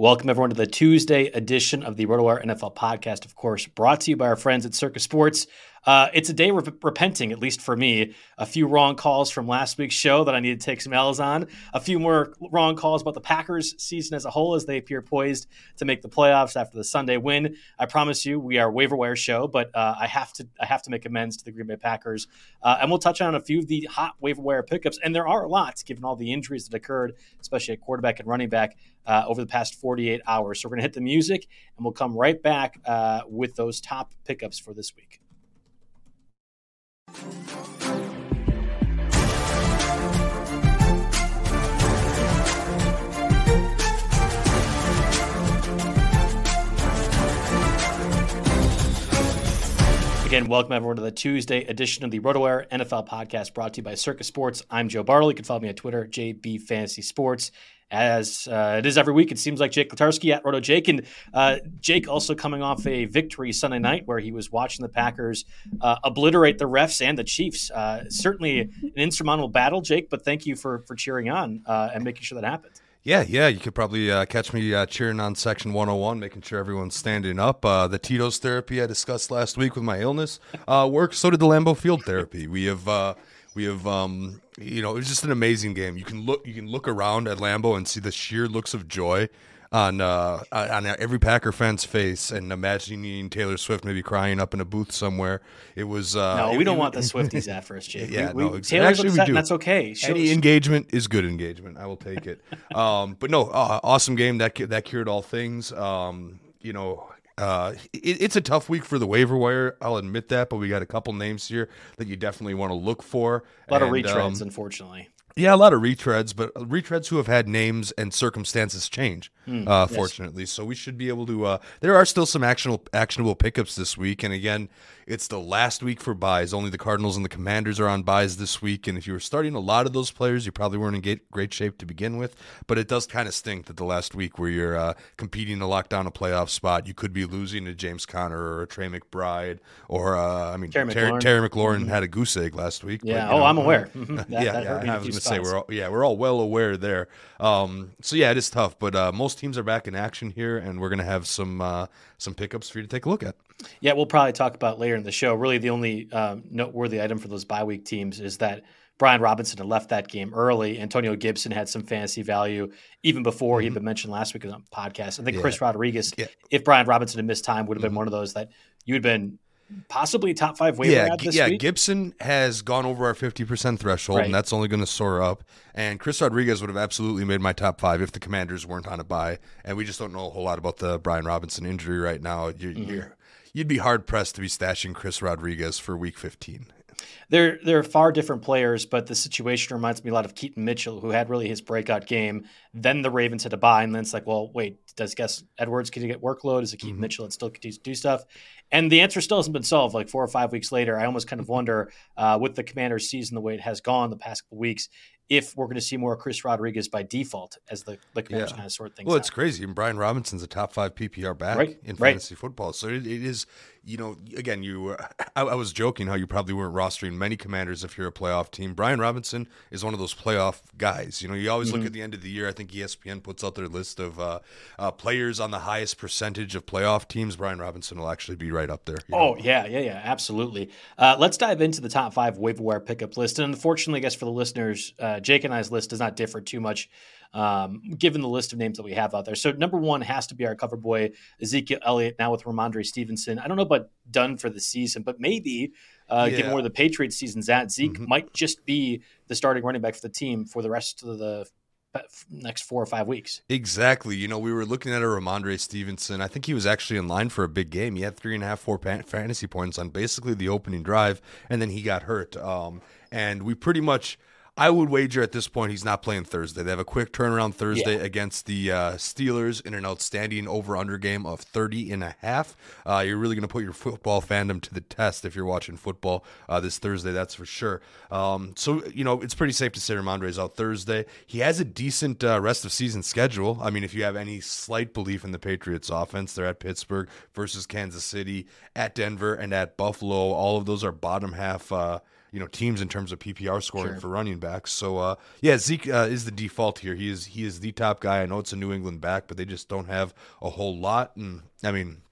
Welcome, everyone, to the Tuesday edition of the RotoWire NFL podcast, of course, brought to you by our friends at Circa Sports. Uh, it's a day of repenting, at least for me. A few wrong calls from last week's show that I need to take some L's on. A few more wrong calls about the Packers season as a whole as they appear poised to make the playoffs after the Sunday win. I promise you, we are waiver wire show, but uh, I have to I have to make amends to the Green Bay Packers, uh, and we'll touch on a few of the hot waiver wire pickups, and there are lots given all the injuries that occurred, especially at quarterback and running back uh, over the past 48 hours. So we're going to hit the music, and we'll come right back uh, with those top pickups for this week. Again, welcome everyone to the Tuesday edition of the RotoWire NFL podcast brought to you by Circa Sports. I'm Joe Bartel. You can follow me on Twitter, JB Fantasy Sports as uh, it is every week. It seems like Jake Letarski at Roto Jake. And uh, Jake also coming off a victory Sunday night where he was watching the Packers uh, obliterate the refs and the Chiefs. Uh, certainly an insurmountable battle, Jake, but thank you for, for cheering on uh, and making sure that happened. Yeah, yeah, you could probably uh, catch me uh, cheering on section 101, making sure everyone's standing up. Uh, the Tito's therapy I discussed last week with my illness works. So did the Lambeau Field therapy. We have we have, um, you know, it was just an amazing game. You can look, you can look around at Lambeau and see the sheer looks of joy on uh, on every Packer fan's face, and imagining Taylor Swift maybe crying up in a booth somewhere. It was uh, no, we it, don't want the Swifties after us, Jake. Yeah, we, no, exactly. actually we do. That's okay. Show Any engagement is good engagement. I will take it. um, but no, uh, awesome game that that cured all things. Um, you know, uh, it, it's a tough week for the waiver wire. I'll admit that, but we got a couple names here that you definitely want to look for. A lot and, of retreads, um, unfortunately. Yeah, a lot of retreads, but retreads who have had names and circumstances change. Mm, uh, yes. Fortunately, so we should be able to. Uh, there are still some actionable actionable pickups this week, and again, it's the last week for byes. Only the Cardinals and the Commanders are on byes this week. And if you were starting a lot of those players, you probably weren't in great shape to begin with. But it does kind of stink that the last week where you're uh, competing to lock down a playoff spot, you could be losing to James Conner or a Trey McBride or, uh, I mean, Terry McLaurin, Terry, McLaurin mm-hmm. had a goose egg last week. Yeah. But, oh, know, I'm aware. Mm-hmm. That, yeah. That yeah I was going to say, we're all, yeah, we're all well aware there. Um, so, yeah, it is tough. But uh, most teams are back in action here, and we're going to have some, uh, some pickups for you to take a look at. Yeah, we'll probably talk about later in the show. Really, the only um, noteworthy item for those bye week teams is that Brian Robinson had left that game early. Antonio Gibson had some fantasy value even before mm-hmm. he had been mentioned last week on the podcast. I think yeah. Chris Rodriguez, yeah. if Brian Robinson had missed time, would have been mm-hmm. one of those that you had been possibly top five waiver yeah, yeah. Week? Gibson has gone over our fifty percent threshold, right. and that's only going to soar up. And Chris Rodriguez would have absolutely made my top five if the Commanders weren't on a bye. And we just don't know a whole lot about the Brian Robinson injury right now. You're, mm-hmm. you're you'd be hard pressed to be stashing Chris Rodriguez for Week 15. They're they're far different players, but the situation reminds me a lot of Keaton Mitchell, who had really his breakout game. Then the Ravens had to buy, and then it's like, well, wait, does Gus Edwards continue to get workload? Is it Keaton mm-hmm. Mitchell that still continues to do stuff? And the answer still hasn't been solved. Like four or five weeks later, I almost kind of wonder, uh, with the Commanders' season the way it has gone the past couple weeks, if we're going to see more Chris Rodriguez by default as the, the Commanders yeah. kind of sort things. Well, out. it's crazy. And Brian Robinson's a top five PPR back right. in fantasy right. football, so it, it is you know, again, you. I, I, was joking how you probably weren't rostering many commanders if you're a playoff team. Brian Robinson is one of those playoff guys. You know, you always mm-hmm. look at the end of the year. I think ESPN puts out their list of uh, uh, players on the highest percentage of playoff teams. Brian Robinson will actually be right up there. Oh know? yeah, yeah, yeah, absolutely. Uh, let's dive into the top five waiver wire pickup list. And unfortunately, I guess for the listeners, uh, Jake and I's list does not differ too much, um, given the list of names that we have out there. So number one has to be our cover boy Ezekiel Elliott. Now with Rhamondre Stevenson, I don't know about done for the season, but maybe uh, yeah. given where the Patriots season's at, Zeke mm-hmm. might just be the starting running back for the team for the rest of the next four or five weeks. Exactly. You know, we were looking at a Rhamondre Stevenson. I think he was actually in line for a big game. He had three and a half, four fantasy points on basically the opening drive, and then he got hurt. Um, and we pretty much I would wager at this point he's not playing Thursday. They have a quick turnaround Thursday yeah. against the uh, Steelers in an outstanding over under game of 30 and a half. Uh, you're really going to put your football fandom to the test if you're watching football uh, this Thursday, that's for sure. Um, so, you know, it's pretty safe to say Rhamondre's out Thursday. He has a decent uh, rest of season schedule. I mean, if you have any slight belief in the Patriots offense, they're at Pittsburgh versus Kansas City, at Denver, and at Buffalo. All of those are bottom half uh, you know teams in terms of PPR scoring sure. for running backs. So uh, yeah, Zeke uh, is the default here. He is he is the top guy. I know it's a New England back, but they just don't have a whole lot. And I mean,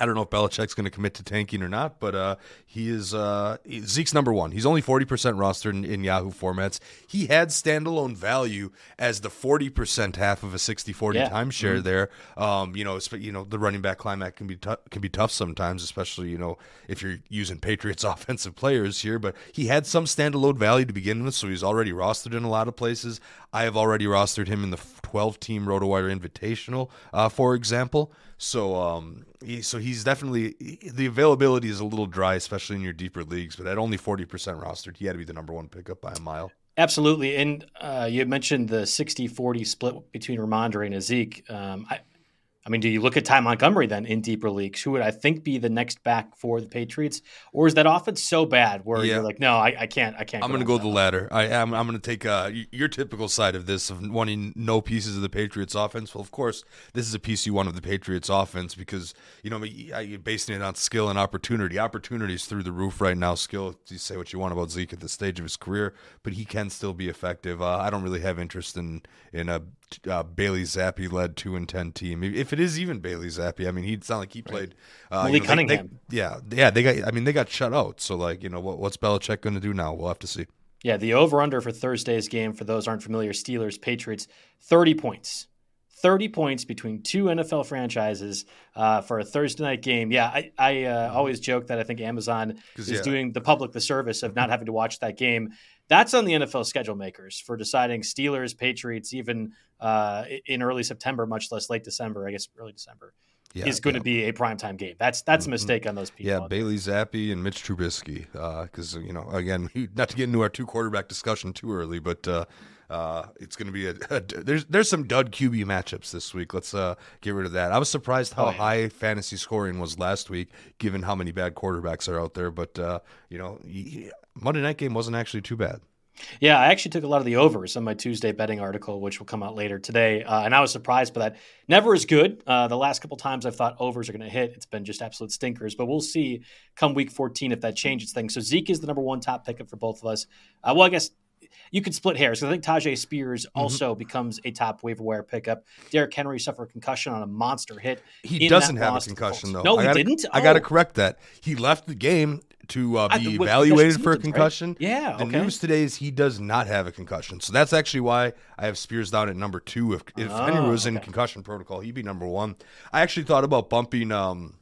I don't know if Belichick's going to commit to tanking or not, but uh, he is uh, Zeke's number one. He's only forty percent rostered in, in, Yahoo formats. He had standalone value as the forty percent half of a 60-40 yeah. timeshare mm-hmm. there. Um, you know, you know the running back climate can be t- can be tough sometimes, especially you know if you're using Patriots offensive players here. But he had some standalone value to begin with, so he's already rostered in a lot of places. I have already rostered him in the twelve team RotoWire Invitational, uh, for example. So um, he, so he's definitely the availability is a little dry, especially in your deeper leagues. But at only forty percent rostered, he had to be the number one pickup by a mile. Absolutely, and uh, you mentioned the 60-40 split between Rhamondre and Zeke. Um, I mean, do you look at Ty Montgomery then in deeper leagues? Who would I think be the next back for the Patriots, or is that offense so bad where yeah. you're like, no, I, I can't, I can't. I'm going to go the latter. I am. I'm going to take uh, your typical side of this of wanting no pieces of the Patriots offense. Well, of course, this is a piece you want of the Patriots offense because you know you're basing it on skill and opportunity. Opportunities through the roof right now. Skill, you say what you want about Zeke at this stage of his career, but he can still be effective. Uh, I don't really have interest in in a uh, Bailey Zappe led two and ten team. If it is even Bailey Zappe, I mean, he'd sound like he played. Right. Uh, you know, Cunningham. They, they, yeah, yeah, they got. I mean, they got shut out. So like, you know, what, what's Belichick going to do now? We'll have to see. Yeah, the over under for Thursday's game for those aren't familiar, Steelers Patriots, thirty points. 30 points between two NFL franchises uh, for a Thursday night game. Yeah, I, I uh, always joke that I think Amazon is yeah. doing the public the service of not having to watch that game. That's on the NFL schedule makers for deciding Steelers, Patriots, even uh, in early September, much less late December. I guess early December. Yeah, is going yeah. to be a primetime game. That's that's a mm-hmm. mistake on those people. Yeah, Bailey Zappe and Mitch Trubisky. Because uh, you know, again, not to get into our two quarterback discussion too early, but uh, uh, it's going to be a, a, there's there's some dud QB matchups this week. Let's uh, get rid of that. I was surprised how oh, yeah. high fantasy scoring was last week, given how many bad quarterbacks are out there. But uh, you know, Monday night game wasn't actually too bad. Yeah, I actually took a lot of the overs on my Tuesday betting article, which will come out later today, uh, and I was surprised by that. Never as good. Uh, the last couple times I've thought overs are going to hit, it's been just absolute stinkers. But we'll see come week 14 if that changes things. So Zeke is the number one top pickup for both of us. Uh, well, I guess you could split hairs I think Tyjae Spears mm-hmm. also becomes a top waiver wire pickup. Derrick Henry suffered a concussion on a monster hit. He doesn't have a concussion though. No, I gotta, he didn't. I got to oh. correct that. He left the game to uh, be I, evaluated for a concussion. Right? Yeah, the news today is he does not have a concussion, so that's actually why I have Spears down at number two. If if oh, Henry was okay. in concussion protocol, he'd be number one. I actually thought about bumping. Um,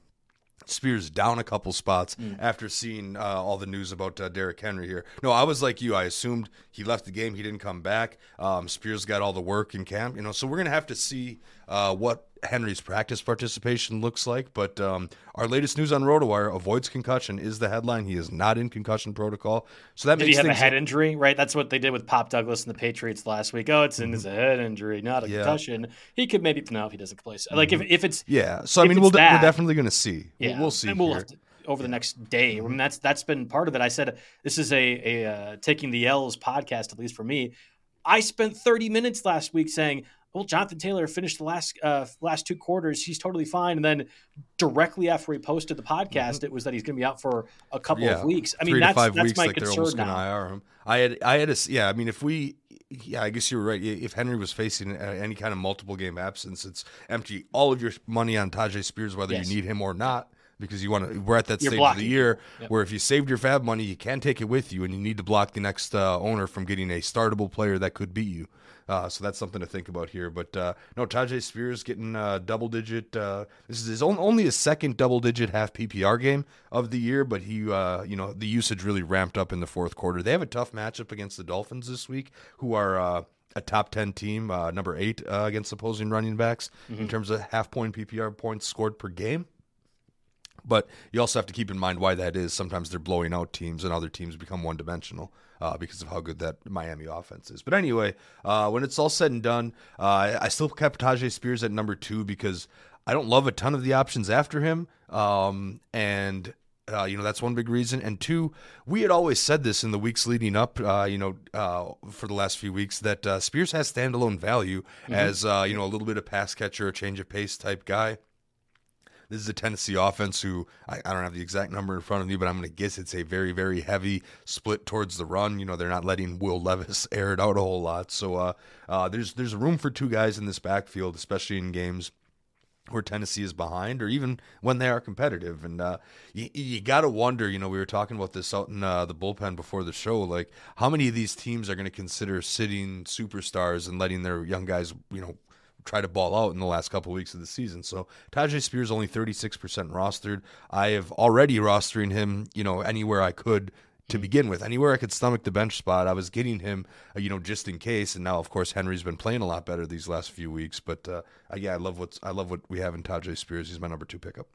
Spears down a couple spots mm. after seeing uh, all the news about uh, Derrick Henry here. No, I was like you. I assumed he left the game. He didn't come back. Um, Spears got all the work in camp, you know. So we're gonna have to see uh, what Henry's practice participation looks like. But um, our latest news on RotoWire avoids concussion is the headline. He is not in concussion protocol. So that did makes he have a head injury? Right, that's what they did with Pop Douglas and the Patriots last week. Oh, it's in mm-hmm. his head injury, not a yeah. concussion. He could maybe no, if he doesn't play. Mm-hmm. Like if, if it's yeah. So I mean, we'll we're definitely going to see. Yeah, we'll, we'll see. And we'll to, over the next day. I mean, that's that's been part of it. I said this is a a uh, taking the L's podcast, at least for me. I spent 30 minutes last week saying well, Jonathan Taylor finished the last uh, last two quarters. He's totally fine. And then directly after he posted the podcast, mm-hmm. it was that he's going to be out for a couple yeah, of weeks. I mean, that's that's weeks, my like concern now. IR him. I had I had a yeah. I mean, if we yeah, I guess you were right. If Henry was facing uh, any kind of multiple game absence, it's empty all of your money on Tyjae Spears, whether yes. you need him or not because you want to. We're at that You're stage blocking. of the year Yep. where if you saved your FAAB money, you can take it with you, and you need to block the next uh, owner from getting a startable player that could beat you. Uh, so that's something to think about here. But uh, no, Tyjae Spears getting uh, double digit. Uh, this is his own, only his second double digit half PPR game of the year, but he, uh, you know, the usage really ramped up in the fourth quarter. They have a tough matchup against the Dolphins this week, who are. Uh, a top 10 team, uh, number eight uh, against opposing running backs in terms of half point PPR points scored per game. But you also have to keep in mind why that is. Sometimes they're blowing out teams, and other teams become one dimensional uh, because of how good that Miami offense is. But anyway, uh, when it's all said and done, uh, I still kept Tyjae Spears at number two because I don't love a ton of the options after him. Um, and uh, you know that's one big reason. And two, we had always said this in the weeks leading up, uh, you know, uh, for the last few weeks that uh, Spears has standalone value as uh, you know a little bit of pass catcher, a change of pace type guy. This is a Tennessee offense who I, I don't have the exact number in front of me, but I'm going to guess it's a very, very heavy split towards the run. You know, they're not letting Will Levis air it out a whole lot. So uh, uh, there's there's room for two guys in this backfield, especially in games where Tennessee is behind, or even when they are competitive. And uh, you, you got to wonder, you know, we were talking about this out in uh, the bullpen before the show, like how many of these teams are going to consider sitting superstars and letting their young guys, you know, try to ball out in the last couple of weeks of the season. So Tyjae Spears only 36% rostered. I have already rostering him, you know, anywhere I could to begin with. Anywhere I could stomach the bench spot, I was getting him, uh, you know, just in case. And now, of course, Henry's been playing a lot better these last few weeks. But uh, uh, yeah, I love what's I love what we have in Tyjae Spears. He's my number two pickup.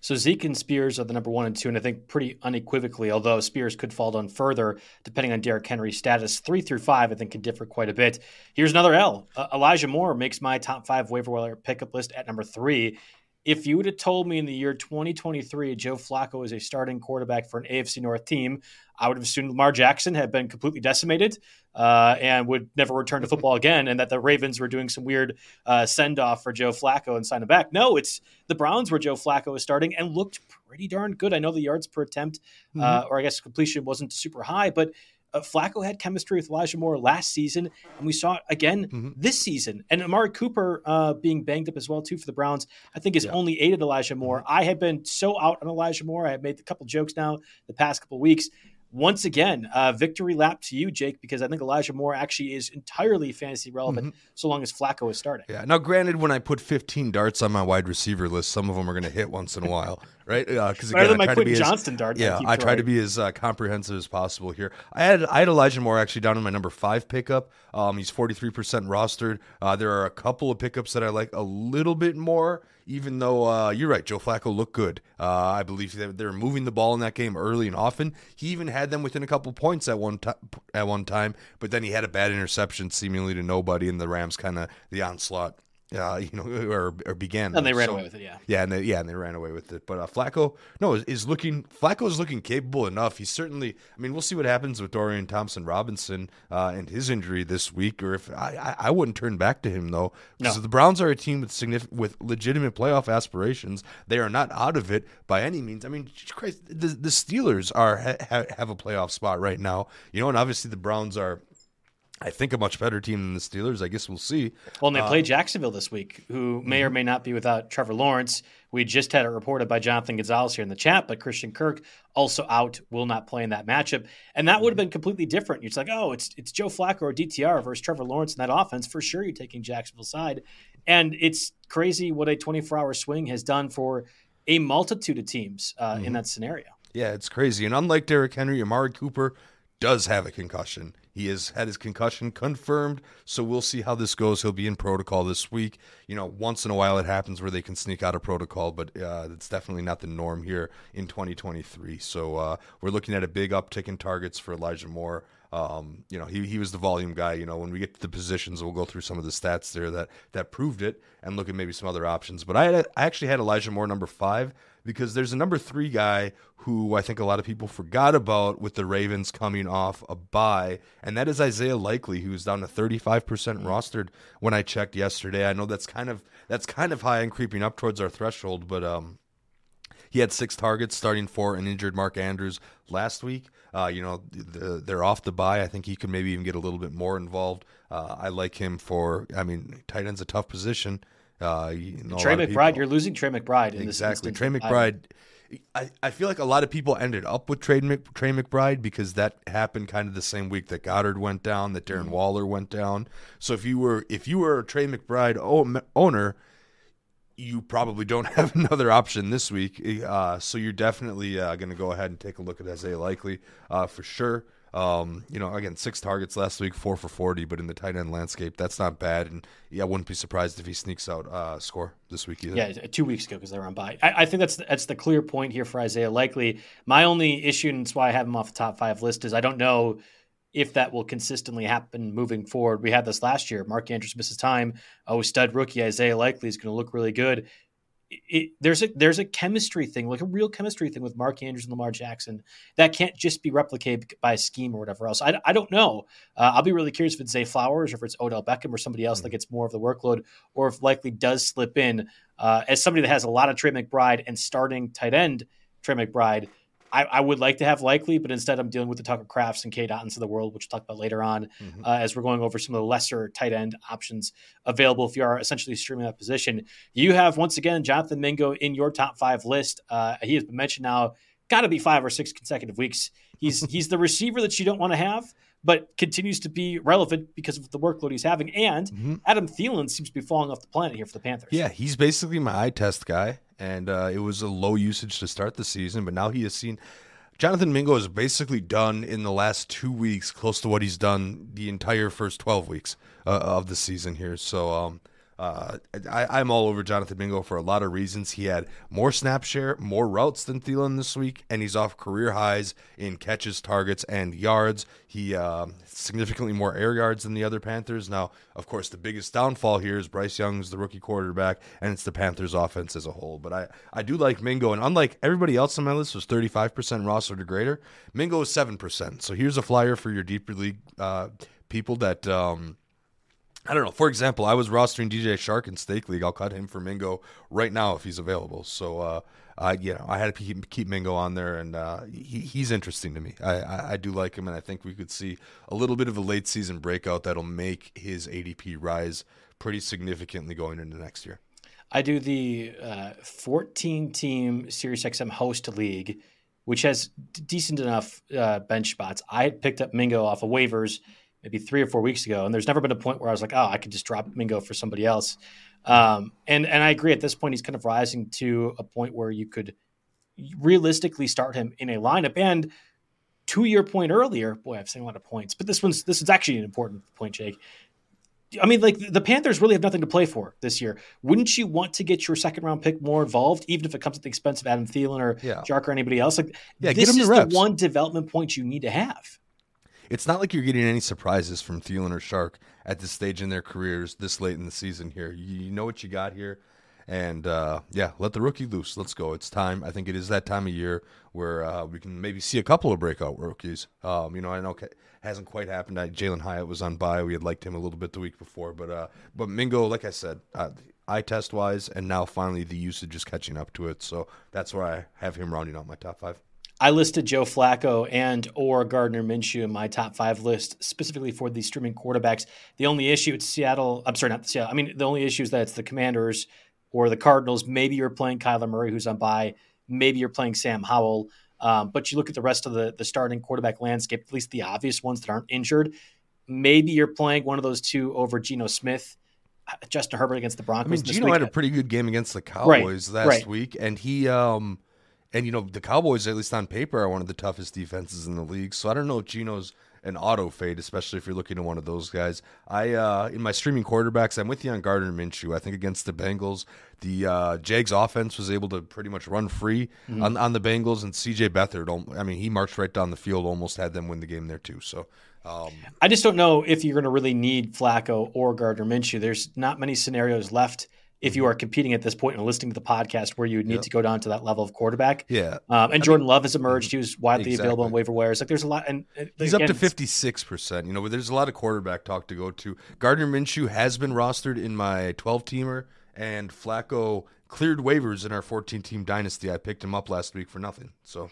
So Zeke and Spears are the number one and two, and I think pretty unequivocally, although Spears could fall down further depending on Derrick Henry's status. Three through five, I think, can differ quite a bit. Here's another L. Uh, Elijah Moore makes my top five waiver wire pickup list at number three. If you would have told me in the year 2023 Joe Flacco is a starting quarterback for an AFC North team, I would have assumed Lamar Jackson had been completely decimated uh, and would never return to football again, and that the Ravens were doing some weird uh, send off for Joe Flacco and sign him back. No, it's the Browns where Joe Flacco is starting and looked pretty darn good. I know the yards per attempt, uh, or I guess completion wasn't super high, but uh, Flacco had chemistry with Elijah Moore last season, and we saw it again this season. And Amari Cooper uh, being banged up as well too for the Browns, I think has only aided Elijah Moore. I have been so out on Elijah Moore. I have made a couple jokes now the past couple weeks. Once again, uh, victory lap to you, Jake, because I think Elijah Moore actually is entirely fantasy relevant so long as Flacco is starting. Yeah. Now, granted, when I put 15 darts on my wide receiver list, some of them are going to hit once in a while, right? Because than my I try to be as- Johnston dart. Yeah, I try to be as uh, comprehensive as possible here. I had I had Elijah Moore actually down in my number five pickup. Um, he's forty three percent rostered. Uh, there are a couple of pickups that I like a little bit more. Even though uh, you're right, Joe Flacco looked good. Uh, I believe that they were moving the ball in that game early and often. He even had them within a couple points at one time. At one time, but then he had a bad interception, seemingly to nobody, and the Rams kind of the onslaught. Uh, you know, or, or began. And they ran So- away with it, yeah. yeah, and they, yeah, and they ran away with it. But uh, Flacco, no, is, is looking. Flacco is looking capable enough. He's certainly. I mean, we'll see what happens with Dorian Thompson Robinson uh, and his injury this week. Or if I, I, I wouldn't turn back to him though, because No. the Browns are a team with significant, with legitimate playoff aspirations. They are not out of it by any means. I mean, Christ, the, the Steelers are ha, ha- have a playoff spot right now. You know, and obviously the Browns are. I think a much better team than the Steelers. I guess we'll see. Well, and they uh, play Jacksonville this week, who may or mm-hmm. may not be without Trevor Lawrence. We just had it reported by Jonathan Gonzalez here in the chat, but Christian Kirk also out, will not play in that matchup, and that would have mm-hmm. been completely different. You're like, oh, it's it's Joe Flacco or DTR versus Trevor Lawrence in that offense. For sure, you're taking Jacksonville's side, and it's crazy what a 24 hour swing has done for a multitude of teams uh, in mm-hmm. that scenario. Yeah, it's crazy. And unlike Derrick Henry, Amari Cooper does have a concussion. He has had his concussion confirmed, so we'll see how this goes. He'll be in protocol this week. You know, once in a while it happens where they can sneak out of protocol, but uh, it's definitely not the norm here in 2023. So uh, we're looking at a big uptick in targets for Elijah Moore. Um, you know, he, he was the volume guy. You know, when we get to the positions, we'll go through some of the stats there that that proved it, and look at maybe some other options. But I, had, I actually had Elijah Moore number five because there's a number three guy who I think a lot of people forgot about with the Ravens coming off a bye, and that is Isaiah Likely, who's down to 35% rostered when I checked yesterday. I know that's kind of that's kind of high and creeping up towards our threshold, but um, he had six targets, starting for an injured Mark Andrews last week. Uh, you know, the, they're off the bye. I think he could maybe even get a little bit more involved. Uh, I like him for. I mean, tight end's a tough position. Uh, you know, Trey McBride, you're losing Trey McBride in this exactly. Trey McBride I, I feel like a lot of people ended up with Trey, Mc, Trey McBride because that happened kind of the same week that Goedert went down, that Darren mm-hmm. Waller went down. So if you were if you were a Trey McBride owner, you probably don't have another option this week. Uh, so you're definitely uh, going to go ahead and take a look at Isaiah Likely uh, for sure. Um, you know, again, six targets last week, four for 40, but in the tight end landscape, that's not bad. And yeah, I wouldn't be surprised if he sneaks out uh, score this week either. Yeah, two weeks ago because they were on bye. I, I, think that's that's the clear point here for Isaiah Likely. My only issue, and that's why I have him off the top five list, is I don't know if that will consistently happen moving forward. We had this last year. Mark Andrews misses time. Oh, stud rookie Isaiah Likely is going to look really good it, there's a there's a chemistry thing, like a real chemistry thing with Mark Andrews and Lamar Jackson that can't just be replicated by a scheme or whatever else. I, I don't know. Uh, I'll be really curious if it's Zay Flowers or if it's Odell Beckham or somebody else mm-hmm. that gets more of the workload, or if likely does slip in uh, as somebody that has a lot of Trey McBride and starting tight end Trey McBride. I, I, would like to have likely, but instead I'm dealing with the Tucker Krafts and Cade Ottons of the world, which we'll talk about later on mm-hmm. uh, as we're going over some of the lesser tight end options available if you are essentially streaming that position. You have, once again, Jonathan Mingo in your top five list. Uh, he has been mentioned now, got to be five or six consecutive weeks. He's, he's the receiver that you don't want to have but continues to be relevant because of the workload he's having. And mm-hmm. Adam Thielen seems to be falling off the planet here for the Panthers. Yeah, he's basically my eye test guy, and uh, it was a low usage to start the season, but now he has seen. Jonathan Mingo is basically done in the last two weeks, close to what he's done the entire first 12 weeks uh, of the season here. So, um, uh, I, am all over Jonathan Mingo for a lot of reasons. He had more snap share, more routes than Thielen this week, and he's off career highs in catches, targets, and yards. He uh, significantly more air yards than the other Panthers. Now, of course, the biggest downfall here is Bryce Young's the rookie quarterback, and it's the Panthers' offense as a whole. But I, I do like Mingo, and unlike everybody else on my list was 35% roster to greater, Mingo is 7%. So here's a flyer for your deeper league uh, people that. Um, I don't know. For example, I was rostering DJ Chark in Stake League. I'll cut him for Mingo right now if he's available. So, uh, I you know I had to keep, keep Mingo on there, and uh, he, he's interesting to me. I, I, I do like him, and I think we could see a little bit of a late season breakout that'll make his ADP rise pretty significantly going into next year. I do the uh, 14 team SiriusXM host league, which has decent enough uh, bench spots. I picked up Mingo off of waivers maybe three or four weeks ago, and there's never been a point where I was like, oh, I could just drop Mingo for somebody else. Um, and and I agree. At this point, he's kind of rising to a point where you could realistically start him in a lineup. And to your point earlier, boy, I've seen a lot of points, but this one's this is actually an important point, Jake. I mean, like the Panthers really have nothing to play for this year. Wouldn't you want to get your second round pick more involved, even if it comes at the expense of Adam Thielen or yeah. Chark or anybody else? Like, yeah, this is the, the one development point you need to have it's not like you're getting any surprises from Thielen or Chark at this stage in their careers this late in the season here. You know what you got here. And uh, yeah, let the rookie loose. Let's go. It's time. I think it is that time of year where uh, we can maybe see a couple of breakout rookies. Um, you know, I know it hasn't quite happened. Jalin Hyatt was on bye. We had liked him a little bit the week before, but uh, but Mingo, like I said, uh, eye test wise, and now finally the usage is catching up to it. So that's where I have him rounding out my top five. I listed Joe Flacco and or Gardner Minshew in my top five list specifically for the streaming quarterbacks. The only issue it's Seattle. I'm sorry, not Seattle. I mean, the only issue is that it's the Commanders or the Cardinals. Maybe you're playing Kyler Murray, who's on bye. Maybe you're playing Sam Howell. Um, but you look at the rest of the the starting quarterback landscape, at least the obvious ones that aren't injured. Maybe you're playing one of those two over Geno Smith. Justin Herbert against the Broncos. I mean, Geno had a pretty good game against the Cowboys right, last right. week, and he um, and you know, the Cowboys, at least on paper, are one of the toughest defenses in the league. So I don't know if Geno's an auto fade, especially if you're looking at one of those guys. I uh, in my streaming quarterbacks, I'm with you on Gardner Minshew. I think against the Bengals, the uh, Jags offense was able to pretty much run free mm-hmm. on, on the Bengals, and C.J. Beathard, I mean, he marched right down the field, almost had them win the game there too. So. Um, I just don't know if you're going to really need Flacco or Gardner Minshew. There's not many scenarios left if you are competing at this point and listening to the podcast where you would need yep. to go down to that level of quarterback. Yeah. Um, and I Jordan mean, Love has emerged. He was widely exactly. available on waiver wires. Like there's a lot. And, and he's again, up to 56%. You know, there's a lot of quarterback talk to go to. Gardner Minshew has been rostered in my 12 teamer, and Flacco cleared waivers in our 14 team dynasty. I picked him up last week for nothing. So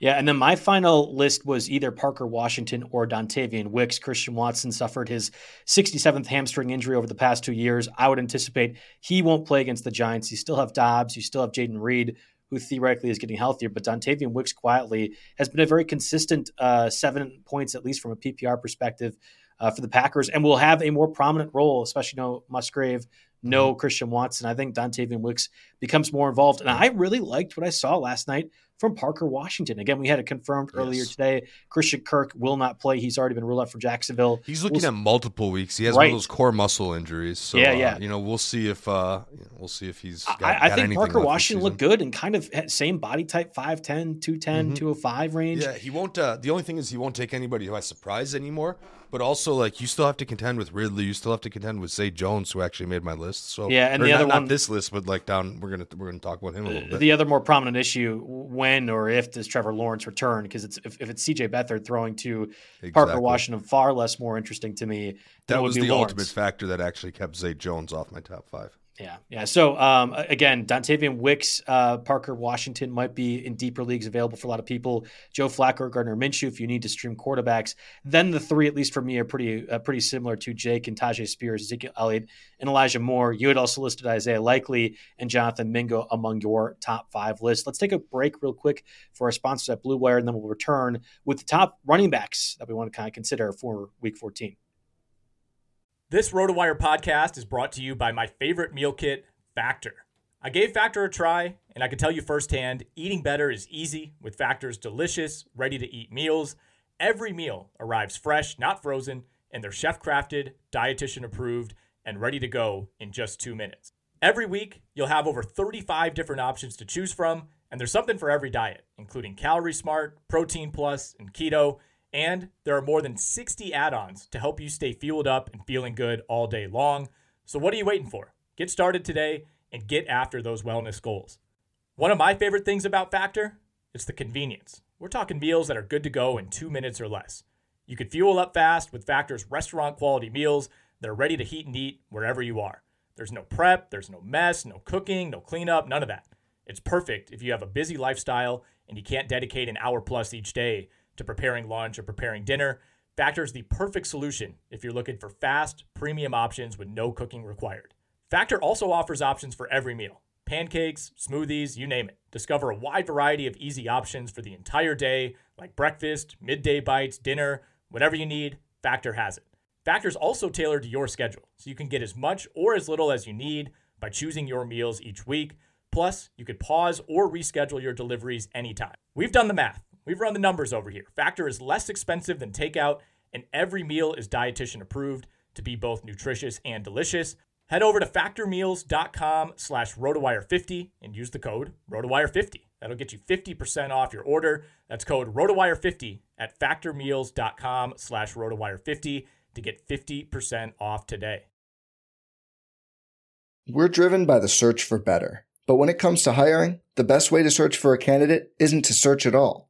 yeah, and then my final list was either Parker Washington or Dontayvion Wicks. Christian Watson suffered his 67th hamstring injury over the past two years. I would anticipate he won't play against the Giants. You still have Doubs, you still have Jayden Reed, who theoretically is getting healthier. But Dontayvion Wicks quietly has been a very consistent uh, seven points, at least from a PPR perspective, uh, for the Packers, and will have a more prominent role, especially you know Musgrave, no mm-hmm. Christian Watson. I think Dontayvion Wicks becomes more involved, and I really liked what I saw last night from Parker Washington. Again, we had it confirmed yes. earlier today. Christian Kirk will not play. He's already been ruled out for Jacksonville. He's looking we'll at multiple weeks. He has right. one of those core muscle injuries. So, yeah, yeah. Uh, you know, we'll see if uh, we'll see if he's. Got, I, I think Parker Washington looked good and kind of same body type 5'10", 210, mm-hmm. 205 range. Yeah, he won't. Uh, the only thing is he won't take anybody who has surprise anymore. But also, like you still have to contend with Ridley. You still have to contend with Zay Jones, who actually made my list. So yeah, and the other one, not this list, but like down, we're gonna we're gonna talk about him a little bit. The other more prominent issue: when or if does Trevor Lawrence return? Because it's if, if it's C.J. Beathard throwing to exactly. Parker Washington, far less more interesting to me. That was the Lawrence. ultimate factor that actually kept Zay Jones off my top five. Yeah, yeah. So um, again, Dontayvion Wicks, uh, Parker Washington might be in deeper leagues available for a lot of people. Joe Flacco, Gardner Minshew, if you need to stream quarterbacks. Then the three, at least for me, are pretty uh, pretty similar to Jake and Tyjae Spears, Ezekiel Elliott, and Elijah Moore. You had also listed Isaiah Likely and Jonathan Mingo among your top five lists. Let's take a break real quick for our sponsors at Blue Wire, and then we'll return with the top running backs that we want to kind of consider for Week 14. This RotoWire podcast is brought to you by my favorite meal kit, Factor. I gave Factor a try, and I can tell you firsthand eating better is easy with Factor's delicious, ready to eat meals. Every meal arrives fresh, not frozen, and they're chef crafted, dietitian approved, and ready to go in just two minutes. Every week, you'll have over 35 different options to choose from, and there's something for every diet, including Calorie Smart, Protein Plus, and Keto. And there are more than 60 add ons to help you stay fueled up and feeling good all day long. So, what are you waiting for? Get started today and get after those wellness goals. One of my favorite things about Factor is the convenience. We're talking meals that are good to go in two minutes or less. You can fuel up fast with Factor's restaurant quality meals that are ready to heat and eat wherever you are. There's no prep, there's no mess, no cooking, no cleanup, none of that. It's perfect if you have a busy lifestyle and you can't dedicate an hour plus each day to preparing lunch or preparing dinner. Factor is the perfect solution if you're looking for fast, premium options with no cooking required. Factor also offers options for every meal pancakes, smoothies, you name it. Discover a wide variety of easy options for the entire day, like breakfast, midday bites, dinner, whatever you need, Factor has it. Factor is also tailored to your schedule, so you can get as much or as little as you need by choosing your meals each week. Plus, you could pause or reschedule your deliveries anytime. We've done the math. We've run the numbers over here. Factor is less expensive than takeout, and every meal is dietitian approved to be both nutritious and delicious. Head over to factormeals.com slash rotowire50 and use the code rotowire50. That'll get you 50% off your order. That's code rotowire50 at factormeals.com slash rotowire50 to get 50% off today. We're driven by the search for better. But when it comes to hiring, the best way to search for a candidate isn't to search at all.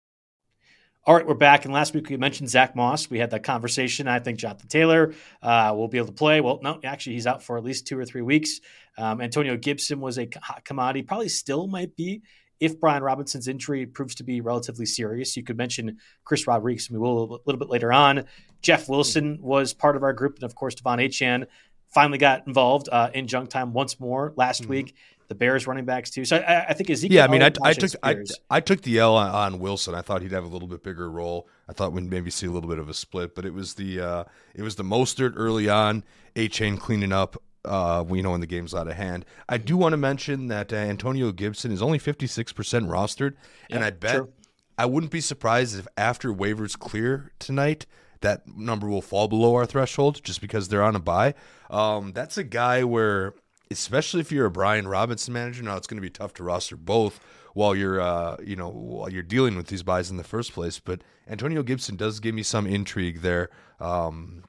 All right, we're back. And last week we mentioned Zack Moss. We had that conversation. I think Jonathan Taylor uh, will be able to play. Well, no, actually, he's out for at least two or three weeks. Um, Antonio Gibson was a hot commodity, probably still might be if Brian Robinson's injury proves to be relatively serious. You could mention Chris Rodriguez, we will a little bit later on. Jeff Wilson was part of our group, and of course, De'Von Achane finally got involved uh, in junk time once more last Mm-hmm. week. The Bears running backs too. So I, I think Ezekiel. Yeah, I mean, I, I took I, I took the L on, on Wilson. I thought he'd have a little bit bigger role. I thought we'd maybe see a little bit of a split, but it was the uh, it was the Mostert early on, Achane cleaning up. Uh, you know when the game's out of hand. I do want to mention that uh, Antonio Gibson is only fifty six percent rostered, and I bet true. I wouldn't be surprised if after waivers clear tonight, that number will fall below our threshold just because they're on a bye. Um, that's a guy where, especially if you're a Brian Robinson manager, now it's going to be tough to roster both while you're, uh, you know, while you're dealing with these byes in the first place. But Antonio Gibson does give me some intrigue there um,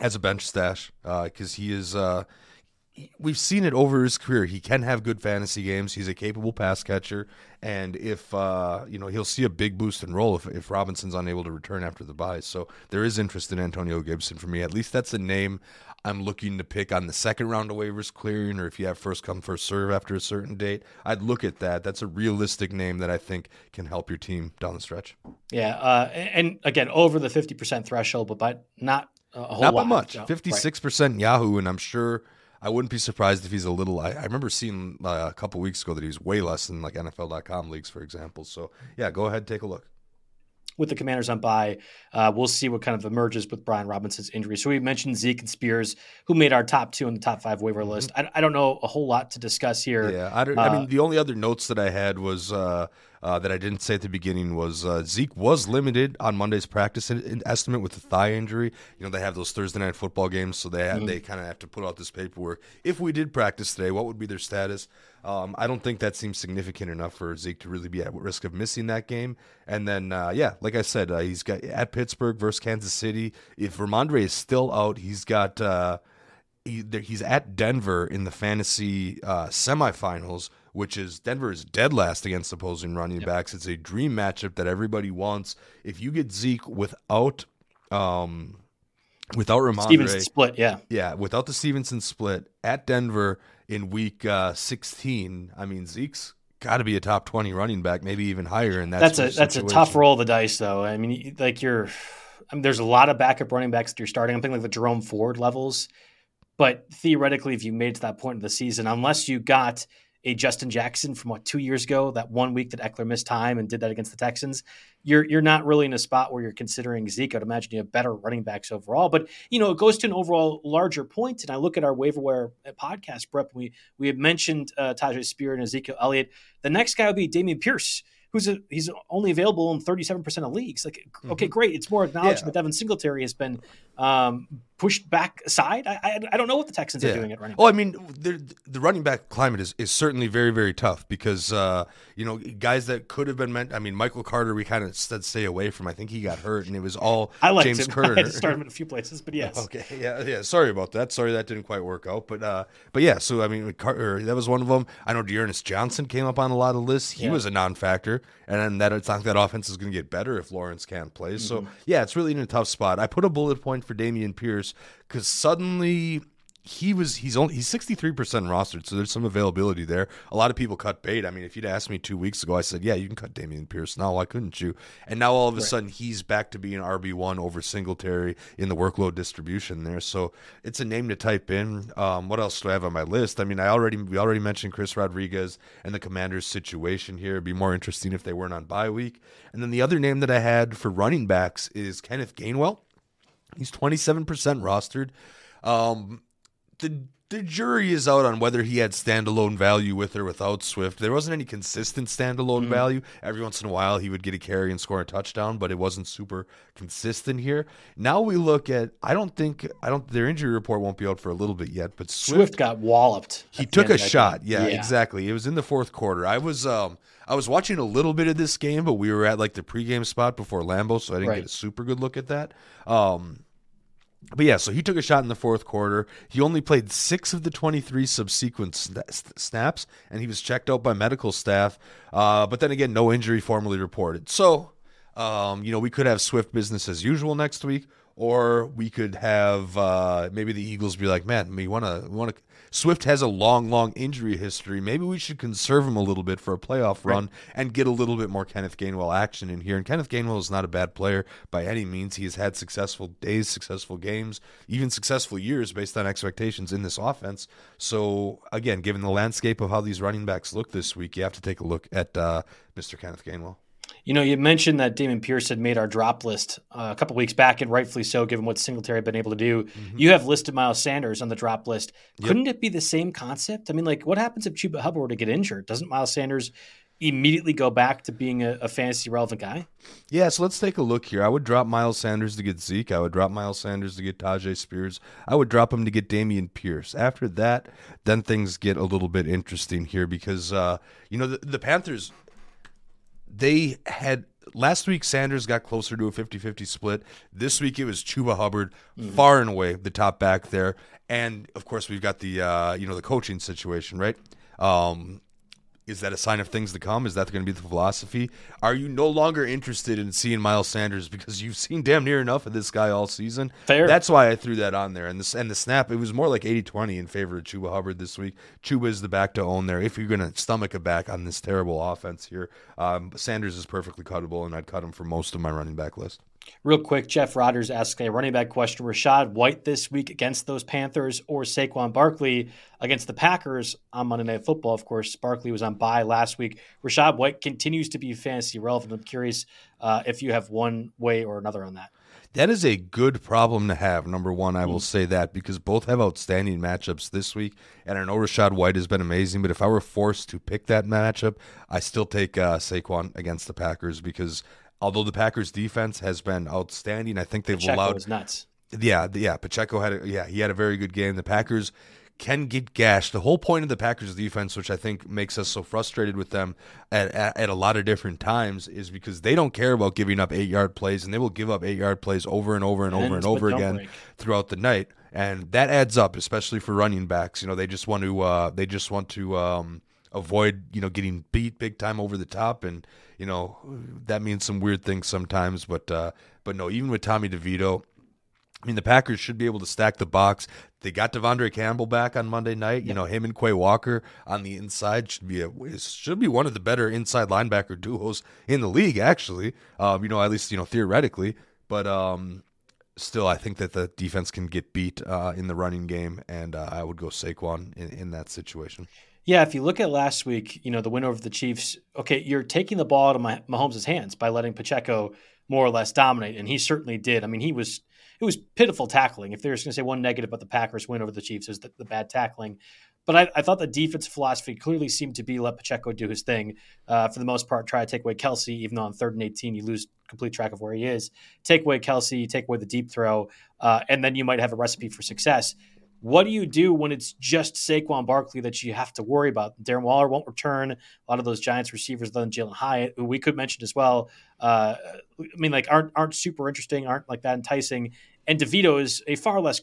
as a bench stash because he is. Uh, we've seen it over his career. He can have good fantasy games. He's a capable pass catcher, and if uh, you know, he'll see a big boost in role if, if Robinson's unable to return after the bye. So there is interest in Antonio Gibson for me. At least that's a name I'm looking to pick on the second round of waivers clearing, or if you have first come first serve after a certain date. I'd look at that. That's a realistic name that I think can help your team down the stretch. Yeah, uh, and again over the fifty percent threshold, but by not a whole lot. Not by much. Fifty six percent Yahoo, and I'm sure I wouldn't be surprised if he's a little. I, I remember seeing uh, a couple weeks ago that he's way less than like NFL.com leagues, for example. So yeah, go ahead, take a look. with the Commanders on bye. Uh, we'll see what kind of emerges with Brian Robinson's injury. So we mentioned Zeke and Spears, who made our top two in the top five waiver list. I, I don't know a whole lot to discuss here. Mm-hmm. Yeah, I, don't, I Uh, mean the only other notes that I had was uh, that I didn't say at the beginning was uh, Zeke was limited on Monday's practice in- in estimate with the thigh injury. You know they have those Thursday night football games, so they have, they kind of have to put out this paperwork. If we did practice today, what would be their status? Um, I don't think that seems significant enough for Zeke to really be at risk of missing that game. And then uh, yeah, like I said, uh, he's got at Pittsburgh versus Kansas City. If Rhamondre is still out, he's got. Uh, he, he's at Denver in the fantasy uh, semifinals, which is Denver is dead last against opposing running backs. It's a dream matchup that everybody wants. If you get Zeke without um, without Rhamondre, Stevenson split, yeah. yeah, without the Stevenson split at Denver in week uh, 16, I mean Zeke's got to be a top 20 running back, maybe even higher. And That's that's a that's a tough roll of the dice, though. I mean, like you're, I mean, there's a lot of backup running backs that you're starting. I'm thinking like the Jerome Ford levels, but theoretically, if you made it to that point of the season, unless you got a Justin Jackson from what two years ago, that one week that Ekeler missed time and did that against the Texans, you're you're not really in a spot where you're considering Zeke. I'd imagine you have better running backs overall, but you know it goes to an overall larger point. And I look at our waiver wire podcast prep. We we had mentioned uh, Tyjae Spear and Ezekiel Elliott. The next guy would be Dameon Pierce who's a, he's only available in 37% of leagues. Like, okay, great. It's more acknowledged Yeah. that Devin Singletary has been um, pushed back aside. I, I, I don't know what the Texans are doing at running back. Well, I mean, the, the running back climate is, is certainly very, very tough because, uh, you know, guys that could have been meant. I mean, Michael Carter, we kind of said stay away from. I think he got hurt, and it was all I liked James him. Carter. I had to start him in a few places, but yes. Okay, yeah, yeah. Sorry about that. Sorry that didn't quite work out, but uh, but yeah. So I mean, Carter, that was one of them. I know D'Ernest Johnson came up on a lot of lists. He Yeah. was a non-factor, and then that it's not that offense is going to get better if Lawrence can't play. So yeah, it's really in a tough spot. I put a bullet point for Dameon Pierce because suddenly he was he's only he's 63% rostered so there's some availability there. A lot of people cut bait. I mean if you'd asked me two weeks ago i said yeah you can cut Dameon pierce now. Why couldn't you? And now all of a sudden he's back to being rb1 over singletary in the workload distribution there. So it's a name to type in. Um, what else do i have on my list? I mean i already we already mentioned chris rodriguez and the commanders situation here. It'd be more interesting if they weren't on bye week. And then the other name that i had for running backs is kenneth gainwell He's 27% rostered. Um, the the jury is out on whether he had standalone value with or without Swift. There wasn't any consistent standalone value. Every once in a while, he would get a carry and score a touchdown, but it wasn't super consistent here. Now we look at. I don't think. I don't. Their injury report won't be out for a little bit yet, but Swift, Swift got walloped. he took a shot. game. Yeah, exactly. It was in the fourth quarter. I was um I was watching a little bit of this game, but we were at like the pregame spot before Lambeau, so I didn't Right. get a super good look at that. Um but yeah, so he took a shot in the fourth quarter. He only played six of the 23 subsequent snaps, and he was checked out by medical staff. Uh, but then again, no injury formally reported. So, um, you know, we could have Swift business as usual next week, or we could have uh, maybe the Eagles be like, man, we want to, we want to. Swift has a long, long injury history. Maybe we should conserve him a little bit for a playoff run right. and get a little bit more Kenneth Gainwell action in here. And Kenneth Gainwell is not a bad player by any means. He has had successful days, successful games, even successful years based on expectations in this offense. So again, given the landscape of how these running backs look this week, you have to take a look at uh, Mr. Kenneth Gainwell. You know, you mentioned that Dameon Pierce had made our drop list uh, a couple weeks back, and rightfully so, given what Singletary had been able to do. Mm-hmm. You have listed Miles Sanders on the drop list. Yep. Couldn't it be the same concept? I mean, like, what happens if Chuba Hubbard were to get injured? Doesn't Miles Sanders immediately go back to being a, a, fantasy relevant guy? Yeah, so let's take a look here. I would drop Miles Sanders to get Zeke. I would drop Miles Sanders to get Tyjae Spears. I would drop him to get Dameon Pierce. After that, then things get a little bit interesting here because, uh, you know, the, the Panthers, they had last week Sanders got closer to a 50-50 split. This week it was Chuba Hubbard, mm-hmm. far and away the top back there. And of course we've got the uh, you know the coaching situation, right? Um, is that a sign of things to come? Is that going to be the philosophy? Are you no longer interested in seeing Miles Sanders because you've seen damn near enough of this guy all season? Fair. That's why I threw that on there. And this and the snap, it was more like 80-20 in favor of Chuba Hubbard this week. Chuba is the back to own there. If you're going to stomach a back on this terrible offense here, um, Sanders is perfectly cuttable, and I'd cut him for most of my running back list. Real quick, Jeff Rogers asks a running back question. Rachaad White this week against those Panthers or Saquon Barkley against the Packers on Monday Night Football. Of course, Barkley was on bye last week. Rachaad White continues to be fantasy relevant. I'm curious uh, if you have one way or another on that. That is a good problem to have. Number one, I will mm. say that because both have outstanding matchups this week, and I know Rachaad White has been amazing. But if I were forced to pick that matchup, I still take uh, Saquon against the Packers because although the Packers defense has been outstanding, I think they've Pacheco allowed was nuts. Yeah, yeah. Pacheco had a, yeah he had a very good game. The Packers can get gashed. The whole point of the Packers defense, which I think makes us so frustrated with them at, at, at, a lot of different times, is because they don't care about giving up eight yard plays and they will give up eight yard plays over and over and, and over and over again break. throughout the night. And that adds up, especially for running backs. You know, they just want to uh, they just want to um, avoid you know getting beat big time over the top and you know that means some weird things sometimes. But uh, but no, even with Tommy DeVito, I mean, the Packers should be able to stack the box. They got De'Vondre Campbell back on Monday night. You know, him and Quay Walker on the inside should be a should be one of the better inside linebacker duos in the league. Actually, um, you know, at least you know theoretically. But um, still, I think that the defense can get beat uh, in the running game, and uh, I would go Saquon in, in that situation. Yeah, if you look at last week, you know, the win over the Chiefs, okay, you're taking the ball out of Mahomes' hands by letting Pacheco more or less dominate, and he certainly did. I mean, he was it was pitiful tackling. If there's going to say one negative about the Packers win over the Chiefs, is the, the bad tackling. But I, I, thought the defense philosophy clearly seemed to be let Pacheco do his thing. Uh, for the most part, try to take away Kelce, even though on third and 18, you lose complete track of where he is. Take away Kelce, take away the deep throw, uh, and then you might have a recipe for success. What do you do when it's just Saquon Barkley that you have to worry about? Darren Waller won't return. A lot of those Giants receivers, than Jalin Hyatt, who we could mention as well. Uh, I mean, like aren't aren't super interesting, aren't like that enticing. And DeVito is a far less,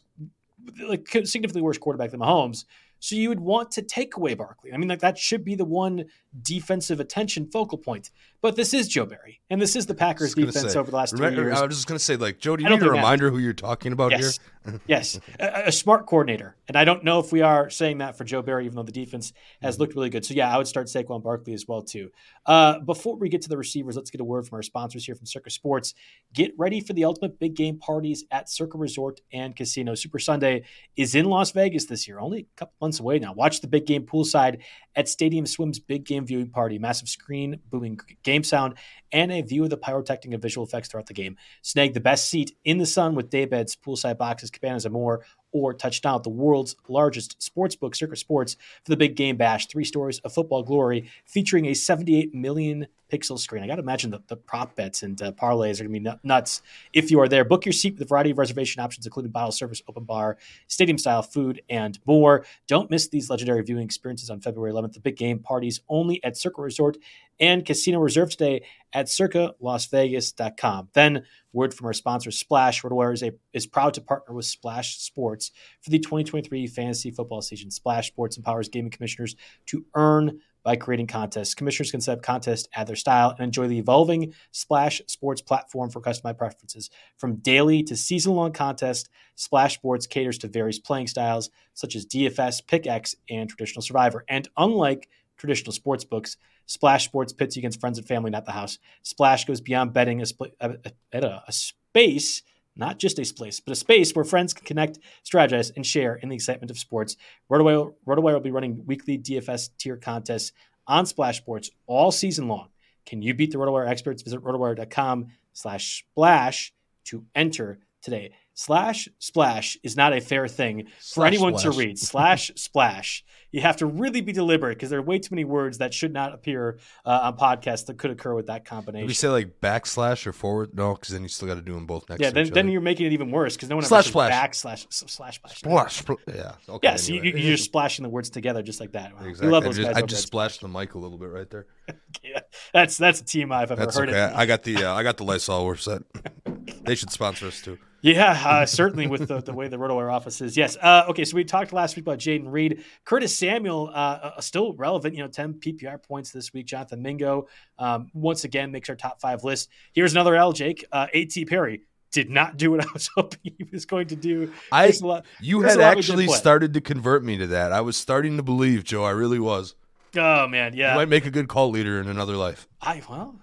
like significantly worse quarterback than Mahomes. So you would want to take away Barkley. I mean, like that should be the one defensive attention focal point. But this is Joe Barry, and this is the Packers defense say, over the last remember, three years. I was just going to say, like, Joe, do you need a reminder who you're talking about yes. here? yes, a, a, smart coordinator, and I don't know if we are saying that for Joe Barry, even though the defense has mm-hmm. looked really good. So yeah, I would start Saquon Barkley as well too. Uh, before we get to the receivers, let's get a word from our sponsors here from Circa Sports. Get ready for the ultimate big game parties at Circa Resort and Casino. Super Sunday is in Las Vegas this year, only a couple months away now. Watch the big game poolside at Stadium Swim's big game viewing party. Massive screen, booming game sound, and a view of the pyrotechnic and visual effects throughout the game. Snag the best seat in the sun with daybeds, poolside boxes, cabanas, and more or touch down at the world's largest sports book, Circa Sports, for the big game bash. Three stories of football glory featuring a 78 million pixel screen. I got to imagine the, the prop bets and uh, parlays are going to be nuts if you are there. Book your seat with a variety of reservation options, including bottle service, open bar, stadium style food, and more. Don't miss these legendary viewing experiences on February 11th. The big game parties only at Circa Resort and Casino Reserve today at circalasvegas.com. Then, word from our sponsor, Splash. RotoWire is, is proud to partner with Splash Sports for the 2023 fantasy football season. Splash Sports empowers gaming commissioners to earn by creating contests. Commissioners can set up contests at their style and enjoy the evolving Splash Sports platform for customized preferences. From daily to season long contests, Splash Sports caters to various playing styles such as DFS, Pick X, and traditional Survivor. And unlike traditional sports books, Splash Sports pits you against friends and family, not the house. Splash goes beyond betting at a, a space not just a space, but a space where friends can connect, strategize, and share in the excitement of sports. RotoWire, RotoWire will be running weekly DFS tier contests on Splash Sports all season long. Can you beat the RotoWire experts? Visit rotowire.com slash splash to enter today. Slash splash is not a fair thing slash for anyone splash. to read. Slash splash. You have to really be deliberate because there are way too many words that should not appear uh, on podcasts that could occur with that combination. Maybe say like backslash or forward? No, because then you still got to do them both next. Yeah, then, then you're making it even worse because no one slash splash backslash slash splash. Splash. Yeah. Okay. Yeah. So anyway. you, are splashing the words together just like that. Wow. Exactly. love those I just, guys I just splashed the mic a little bit right there. yeah, that's that's a team I've ever that's heard. Okay. I got the uh, I got the Lysol. Set. they should sponsor us too. Yeah, uh, certainly with the, the way the RotoWire office is. Yes. Uh, okay, so we talked last week about Jayden Reed. Curtis Samuel, uh, uh still relevant, you know, 10 PPR points this week. Jonathan Mingo, um, once again, makes our top five list. Here's another L, Jake. Uh, A.T. Perry did not do what I was hoping he was going to do. I, you had actually started to convert me to that. I was starting to believe, Joe. I really was. Oh man, yeah. You might make a good call leader in another life. I well,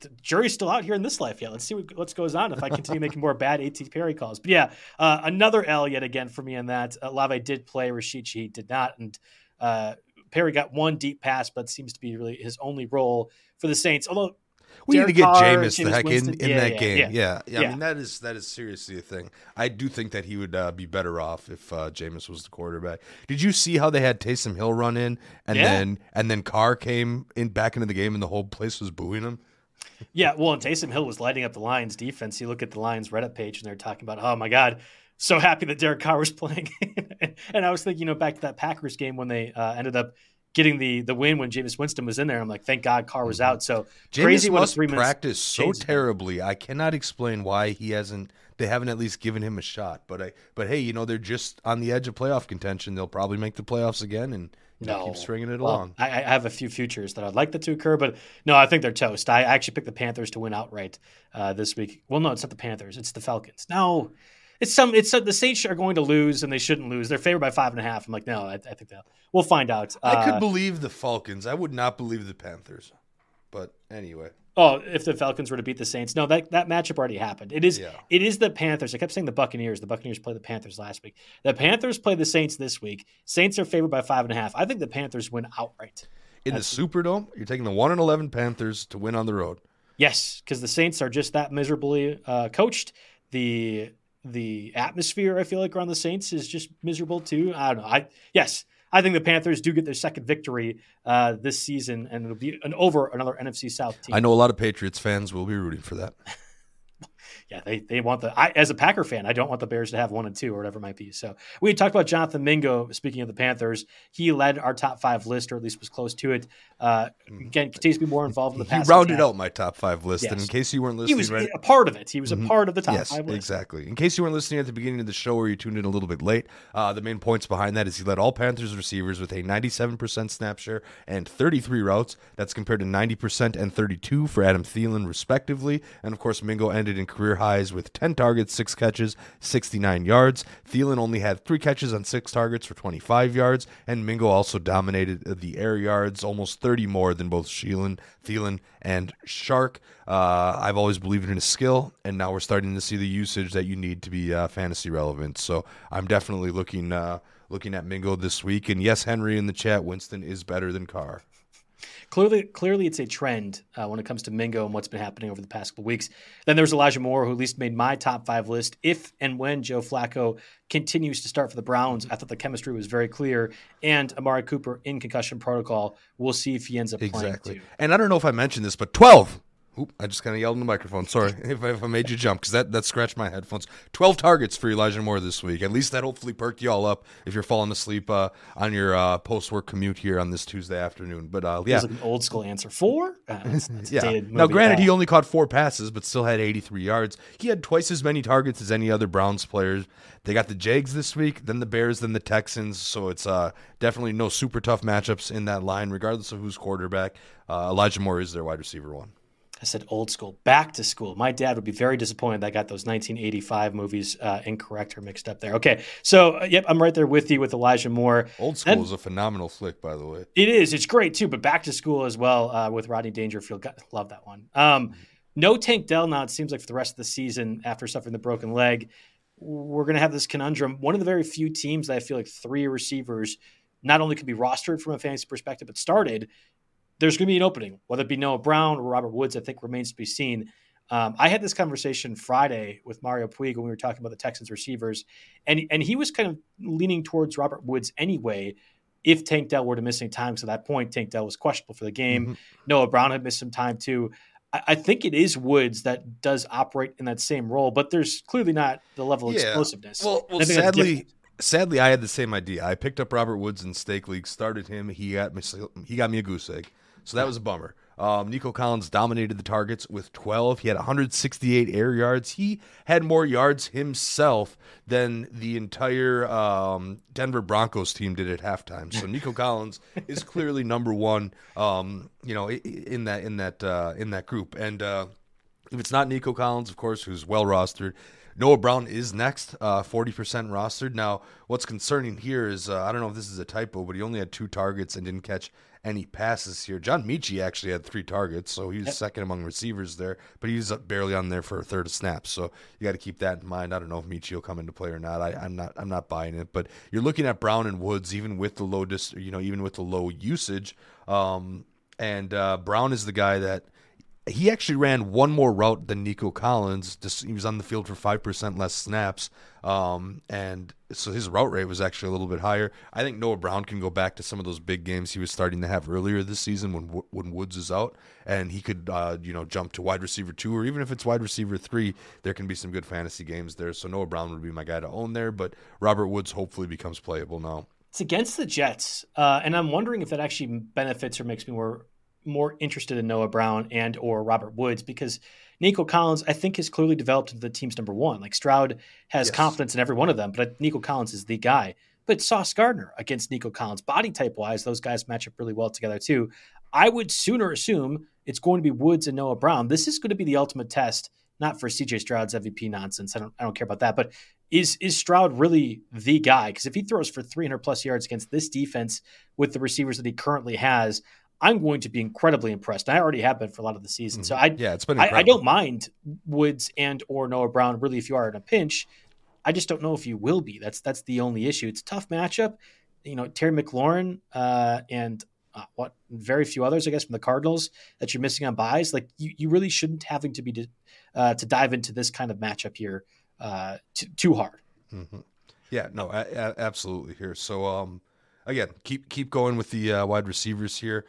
the jury's still out here in this life. Yeah, let's see what what goes on if I continue making more bad AT Perry calls. But yeah, uh, another L yet again for me in that. Uh, Lave did play, Rashichi did not, and uh, Perry got one deep pass, but seems to be really his only role for the Saints. Although we Derek need to get Carr, Jameis the heck in, in yeah, that yeah, game. Yeah. Yeah. yeah, I mean that is that is seriously a thing. I do think that he would uh, be better off if uh, Jameis was the quarterback. Did you see how they had Taysom Hill run in and then and then Carr came in back into the game and the whole place was booing him? Yeah, well, and Taysom Hill was lighting up the Lions defense. You look at the Lions Reddit page and they're talking about, oh my god, so happy that Derek Carr was playing. and I was thinking, you know, back to that Packers game when they uh, ended up getting the the win when Jameis Winston was in there. I'm like, thank God Carr was mm-hmm. out. So Jameis crazy must three practice so terribly. I cannot explain why he hasn't. They haven't at least given him a shot. But I. But hey, you know they're just on the edge of playoff contention. They'll probably make the playoffs again and. No, keep stringing it well, along. I, I, have a few futures that I'd like that to occur, but no, I think they're toast. I actually picked the Panthers to win outright uh, this week. Well, no, it's not the Panthers; it's the Falcons. No, it's some it's the Saints are going to lose and they shouldn't lose. They're favored by five and a half. I'm like, no, I, I think they'll. We'll find out. I could uh, believe the Falcons. I would not believe the Panthers. But anyway. Oh, if the Falcons were to beat the Saints, no, that, that matchup already happened. It is yeah. it is the Panthers. I kept saying the Buccaneers. The Buccaneers play the Panthers last week. The Panthers play the Saints this week. Saints are favored by five and a half. I think the Panthers win outright. In That's, the Superdome, you're taking the one and eleven Panthers to win on the road. Yes, because the Saints are just that miserably uh, coached. The the atmosphere I feel like around the Saints is just miserable too. I don't know. I yes, I think the Panthers do get their second victory uh, this season, and it'll be an over another NFC South team. I know a lot of Patriots fans will be rooting for that. yeah, they, they want the. I, as a Packer fan, I don't want the Bears to have one and two or whatever it might be. So we talked about Jonathan Mingo. Speaking of the Panthers, he led our top five list, or at least was close to it. Uh, mm-hmm. again, continues to be more involved in the past. He rounded attack. out my top five list, yes. and in case you weren't listening, he was right, a part of it. He was a mm-hmm. part of the top yes, five list. Exactly. In case you weren't listening at the beginning of the show, or you tuned in a little bit late, uh, the main points behind that is he led all Panthers receivers with a 97% snap share and 33 routes. That's compared to 90% and 32 for Adam Thielen, respectively. And of course, Mingo ended in career highs with 10 targets, six catches, 69 yards. Thielen only had three catches on six targets for 25 yards, and Mingo also dominated the air yards, almost 30 more than both Sheelan, Thielen, and Chark. Uh, I've always believed in his skill, and now we're starting to see the usage that you need to be uh, fantasy relevant. So I'm definitely looking uh, looking at Mingo this week. And yes, Henry in the chat, Winston is better than Carr. Clearly, clearly, it's a trend uh, when it comes to Mingo and what's been happening over the past couple weeks. Then there's Elijah Moore, who at least made my top five list. If and when Joe Flacco continues to start for the Browns, I thought the chemistry was very clear. And Amari Cooper in concussion protocol, we'll see if he ends up exactly. playing. Too. And I don't know if I mentioned this, but 12 Oop, I just kind of yelled in the microphone. Sorry if, if I made you jump because that, that scratched my headphones. 12 targets for Elijah Moore this week. At least that hopefully perked you all up if you're falling asleep uh, on your uh, post work commute here on this Tuesday afternoon. But uh, yeah. Like an old school answer. Four? Uh, that's, that's yeah. Now, granted, he only caught four passes, but still had 83 yards. He had twice as many targets as any other Browns players. They got the Jags this week, then the Bears, then the Texans. So it's uh, definitely no super tough matchups in that line, regardless of who's quarterback. Uh, Elijah Moore is their wide receiver one. I said old school, back to school. My dad would be very disappointed that I got those 1985 movies uh, incorrect or mixed up there. Okay, so uh, yep, I'm right there with you with Elijah Moore. Old School and is a phenomenal flick, by the way. It is. It's great too. But back to school as well uh, with Rodney Dangerfield. God, love that one. Um, no Tank Dell now. It seems like for the rest of the season, after suffering the broken leg, we're going to have this conundrum. One of the very few teams that I feel like three receivers not only could be rostered from a fantasy perspective, but started there's going to be an opening, whether it be Noah Brown or Robert Woods, I think remains to be seen. Um, I had this conversation Friday with Mario Puig when we were talking about the Texans receivers, and and he was kind of leaning towards Robert Woods anyway. If Tank Dell were to miss any time, so that point Tank Dell was questionable for the game. Mm-hmm. Noah Brown had missed some time too. I, I, think it is Woods that does operate in that same role, but there's clearly not the level of yeah. explosiveness. Well, well sadly, sadly, I had the same idea. I picked up Robert Woods in stake league, started him. He got me, he got me a goose egg. So that was a bummer. Um, Nico Collins dominated the targets with 12. He had 168 air yards. He had more yards himself than the entire um, Denver Broncos team did at halftime. So Nico Collins is clearly number one. Um, you know, in that in that uh, in that group. And uh, if it's not Nico Collins, of course, who's well rostered. Noah Brown is next, uh, 40% rostered. Now, what's concerning here is uh, I don't know if this is a typo, but he only had two targets and didn't catch any passes here. John Metchie actually had three targets, so he's second among receivers there, but he's up barely on there for a third of snaps. So you got to keep that in mind. I don't know if Metchie will come into play or not. I, am not. I'm not buying it. But you're looking at Brown and Woods, even with the low, dis, you know, even with the low usage. Um, and uh, Brown is the guy that he actually ran one more route than Nico Collins. He was on the field for five percent less snaps, um, and so his route rate was actually a little bit higher. I think Noah Brown can go back to some of those big games he was starting to have earlier this season when when Woods is out, and he could uh, you know jump to wide receiver two or even if it's wide receiver three, there can be some good fantasy games there. So Noah Brown would be my guy to own there, but Robert Woods hopefully becomes playable now. It's against the Jets, uh, and I'm wondering if that actually benefits or makes me more more interested in Noah Brown and or Robert Woods because Nico Collins, I think, has clearly developed into the team's number one. Like Stroud has yes. confidence in every one of them, but Nico Collins is the guy. But Sauce Gardner against Nico Collins, body type wise, those guys match up really well together too. I would sooner assume it's going to be Woods and Noah Brown. This is going to be the ultimate test, not for CJ Stroud's MVP nonsense. I don't, I don't care about that. But is is Stroud really the guy? Because if he throws for 300 plus yards against this defense with the receivers that he currently has, I'm going to be incredibly impressed. I already have been for a lot of the season. Mm-hmm. So I yeah, it's been I, I, don't mind Woods and or Noah Brown really if you are in a pinch. I just don't know if you will be. That's that's the only issue. It's a tough matchup. You know, Terry McLaurin uh, and uh, what very few others, I guess, from the Cardinals that you're missing on byes. Like you, you really shouldn't having to be uh, to dive into this kind of matchup here uh, t- too hard. Mm-hmm. Yeah, no, a- a- absolutely here. So um, again, keep keep going with the uh, wide receivers here.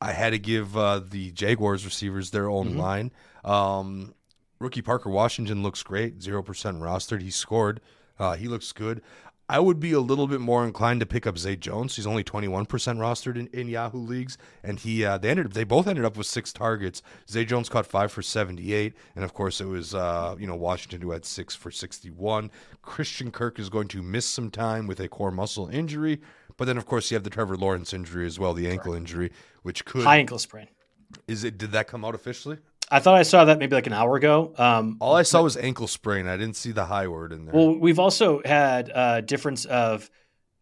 I had to give uh, the Jaguars receivers their own mm-hmm. line. Um, rookie Parker Washington looks great, zero percent rostered. He scored. Uh, he looks good. I would be a little bit more inclined to pick up Zay Jones. He's only 21% rostered in, in Yahoo leagues, and he uh, they ended they both ended up with six targets. Zay Jones caught five for 78, and of course it was uh, you know Washington who had six for 61. Christian Kirk is going to miss some time with a core muscle injury, but then of course you have the Trevor Lawrence injury as well, the ankle Correct. injury, which could high ankle sprain. Is it? Did that come out officially? I thought I saw that maybe like an hour ago. Um, All I saw was ankle sprain. I didn't see the high word in there. Well, we've also had a difference of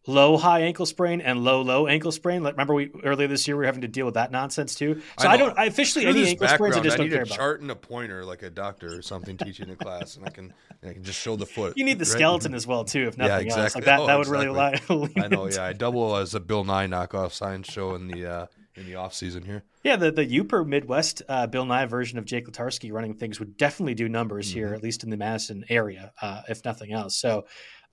low high ankle sprain and low low ankle sprain. Like, remember we earlier this year we were having to deal with that nonsense too. So I, I don't I officially any ankle sprains I just I don't care about. chart and a pointer like a doctor or something teaching a class, and I can I can just show the foot. You need the right? skeleton as well too, if nothing yeah, exactly. else. Like that oh, that would exactly. really lie. I know. Yeah, I double as a Bill Nye knockoff science show in the. Uh, in the off season here. Yeah, the the Upper Midwest uh, Bill Nye version of Jake Letarski running things would definitely do numbers mm-hmm. here, at least in the Madison area, uh, if nothing else. So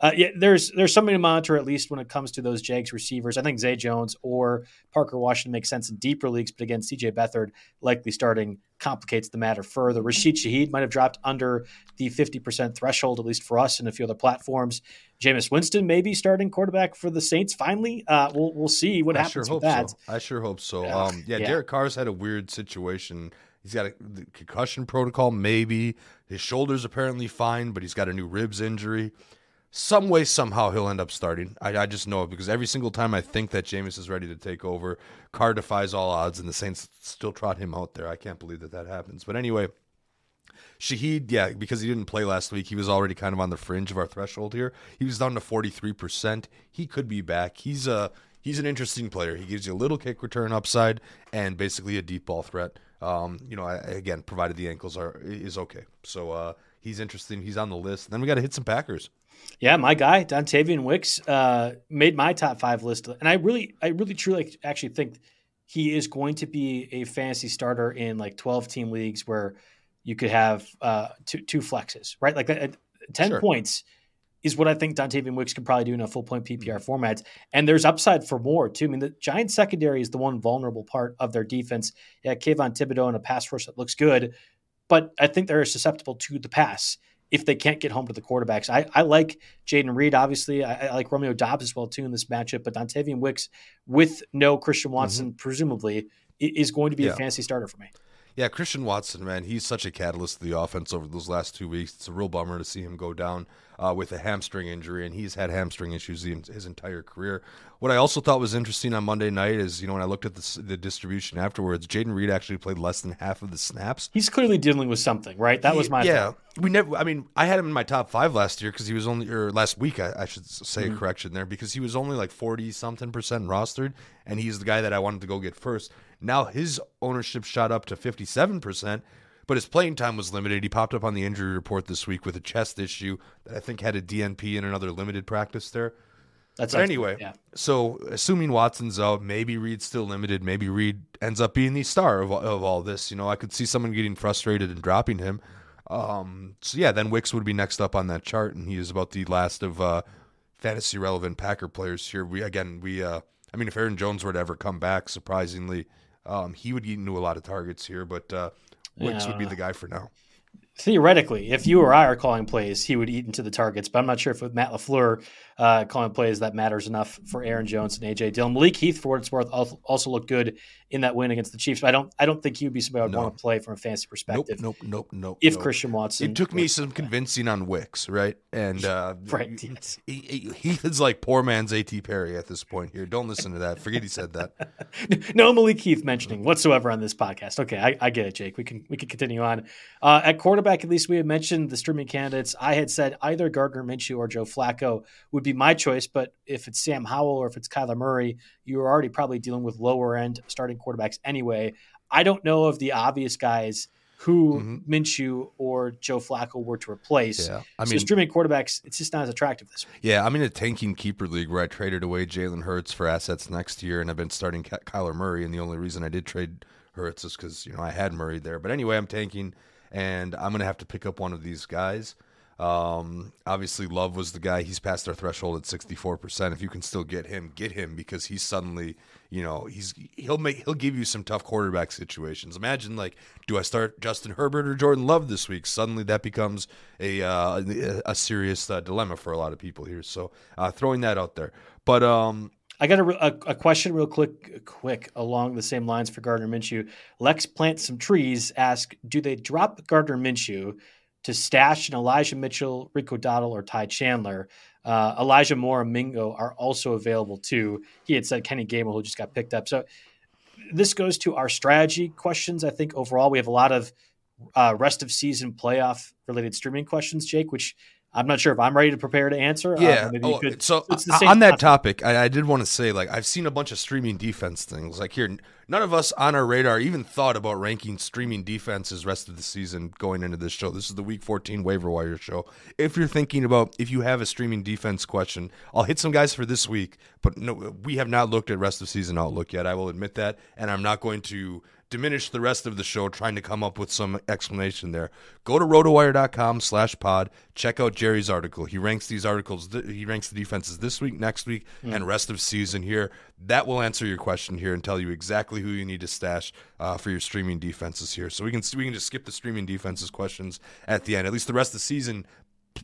Uh, yeah, there's there's something to monitor at least when it comes to those Jags receivers. I think Zay Jones or Parker Washington makes sense in deeper leagues, but again, CJ Beathard likely starting complicates the matter further. Rashid Shaheed might have dropped under the 50% threshold, at least for us and a few other platforms. Jameis Winston maybe starting quarterback for the Saints finally. Uh, we'll we'll see what I happens sure with hope that. So. I sure hope so. Yeah. Um, yeah, Yeah. Derek Carr's had a weird situation. He's got a the concussion protocol, maybe. His shoulder's apparently fine, but he's got a new ribs injury. Some way, somehow, he'll end up starting. I, I just know it because every single time I think that Jameis is ready to take over, Carr defies all odds, and the Saints still trot him out there. I can't believe that that happens. But anyway, Shaheed, yeah, because he didn't play last week, he was already kind of on the fringe of our threshold here. He was down to forty three percent. He could be back. He's a he's an interesting player. He gives you a little kick return upside and basically a deep ball threat. Um, you know, I, again, provided the ankles are is okay. So uh, he's interesting. He's on the list. Then we got to hit some Packers. Yeah, my guy Dontavian Wicks uh, made my top five list, and I really, I really, truly actually think he is going to be a fantasy starter in like twelve team leagues where you could have uh, two two flexes, right? Like uh, ten Sure. points is what I think Dontavian Wicks can probably do in a full point PPR format, and there's upside for more too. I mean, the Giants secondary is the one vulnerable part of their defense. Yeah, Kayvon Thibodeaux and a pass rush that looks good, but I think they're susceptible to the pass if they can't get home to the quarterbacks. I, I like Jayden Reed, obviously. I, I like Romeo Doubs as well, too, in this matchup. But Dontavian Wicks, with no Christian mm-hmm. Watson, presumably, is going to be a Yeah. fantasy starter for me. Yeah, Christian Watson, man, he's such a catalyst to the offense over those last two weeks. It's a real bummer to see him go down uh, with a hamstring injury, and he's had hamstring issues his entire career. What I also thought was interesting on Monday night is, you know, when I looked at the, the distribution afterwards, Jayden Reed actually played less than half of the snaps. He's clearly dealing with something, right? That was my yeah. thought. We never. I mean, I had him in my top five last year because he was only or last week. I, I should say Mm-hmm. a correction there because he was only like forty something percent rostered, and he's the guy that I wanted to go get first. Now his ownership shot up to fifty seven percent, but his playing time was limited. He popped up on the injury report this week with a chest issue that I think had a DNP and another limited practice there. That's But anyway, yeah. so assuming Watson's out, maybe Reed's still limited. Maybe Reed ends up being the star of, of all this. You know, I could see someone getting frustrated and dropping him. Um, so yeah, then Wicks would be next up on that chart, and he is about the last of uh, fantasy relevant Packer players here. We again, we, uh, I mean, if Aaron Jones were to ever come back, surprisingly, um, he would get into a lot of targets here, but uh, Wicks Yeah. would be the guy for now. Theoretically, if you or I are calling plays, he would eat into the targets. But I'm not sure if with Matt LaFleur uh, calling plays that matters enough for Aaron Jones and AJ Dillon. Malik Heath, for what it's worth, also looked good in that win against the Chiefs. But I don't, I don't think he would be somebody I would No. want to play from a fantasy perspective. nope, nope, nope. If nope. Christian Watson, It took me some convincing on Wicks, right? And uh, Right, yes. he, he, he is like poor man's AT Perry at this point here. Don't listen to that. Forget he said that. no Malik Heath mentioning whatsoever on this podcast. Okay, I, I get it, Jake. We can we can continue on. Uh, at quarterback, at least we had mentioned the streaming candidates. I had said either Gardner Minshew or Joe Flacco would be my choice, but if it's Sam Howell or if it's Kyler Murray, you're already probably dealing with lower end starting quarterbacks anyway. I don't know of the obvious guys who Mhm. Minshew or Joe Flacco were to replace. Yeah, I so mean, streaming quarterbacks, it's just not as attractive this week. yeah, I'm in a tanking keeper league where I traded away Jalen Hurts for assets next year, and I've been starting Kyler Murray. And the only reason I did trade Hurts is because you know I had Murray there. But anyway, I'm tanking, and I'm gonna have to pick up one of these guys. Um, obviously, Love was the guy. He's past our threshold at 64%. If you can still get him, get him because he's suddenly, you know, he's he'll make he'll give you some tough quarterback situations. Imagine like, do I start Justin Herbert or Jordan Love this week? Suddenly that becomes a uh, a, serious uh, dilemma for a lot of people here. So uh, throwing that out there, but um, I got a, a, a question real quick, quick along the same lines for Gardner Minshew. Lex plant some trees. Ask, do they drop Gardner Minshew to stash an Elijah Mitchell, Rico Dowdle, or Ty Chandler? Uh, Elijah Moore and Mingo are also available too. He had said Kenny Gamer, who just got picked up. So this goes to our strategy questions. I think overall we have a lot of uh, rest of season playoff related streaming questions, Jake, which I'm not sure if I'm ready to prepare to answer. Uh, Yeah. maybe you oh, could- so it's the same on that topic, I, I did want to say, like, I've seen a bunch of streaming defense things. Like here, none of us on our radar even thought about ranking streaming defenses rest of the season going into this show. This is the Week 14 waiver wire show. If you're thinking about if you have a streaming defense question, I'll hit some guys for this week, but no, we have not looked at rest of season outlook yet. I will admit that, and I'm not going to diminish the rest of the show trying to come up with some explanation there. Go to rotowire.com slash pod. Check out Jerry's article. He ranks these articles, he ranks the defenses this week, next week, mm. and rest of season here. That will answer your question here and tell you exactly who you need to stash uh, for your streaming defenses here. So we can we can just skip the streaming defenses questions at the end. At least the rest of the season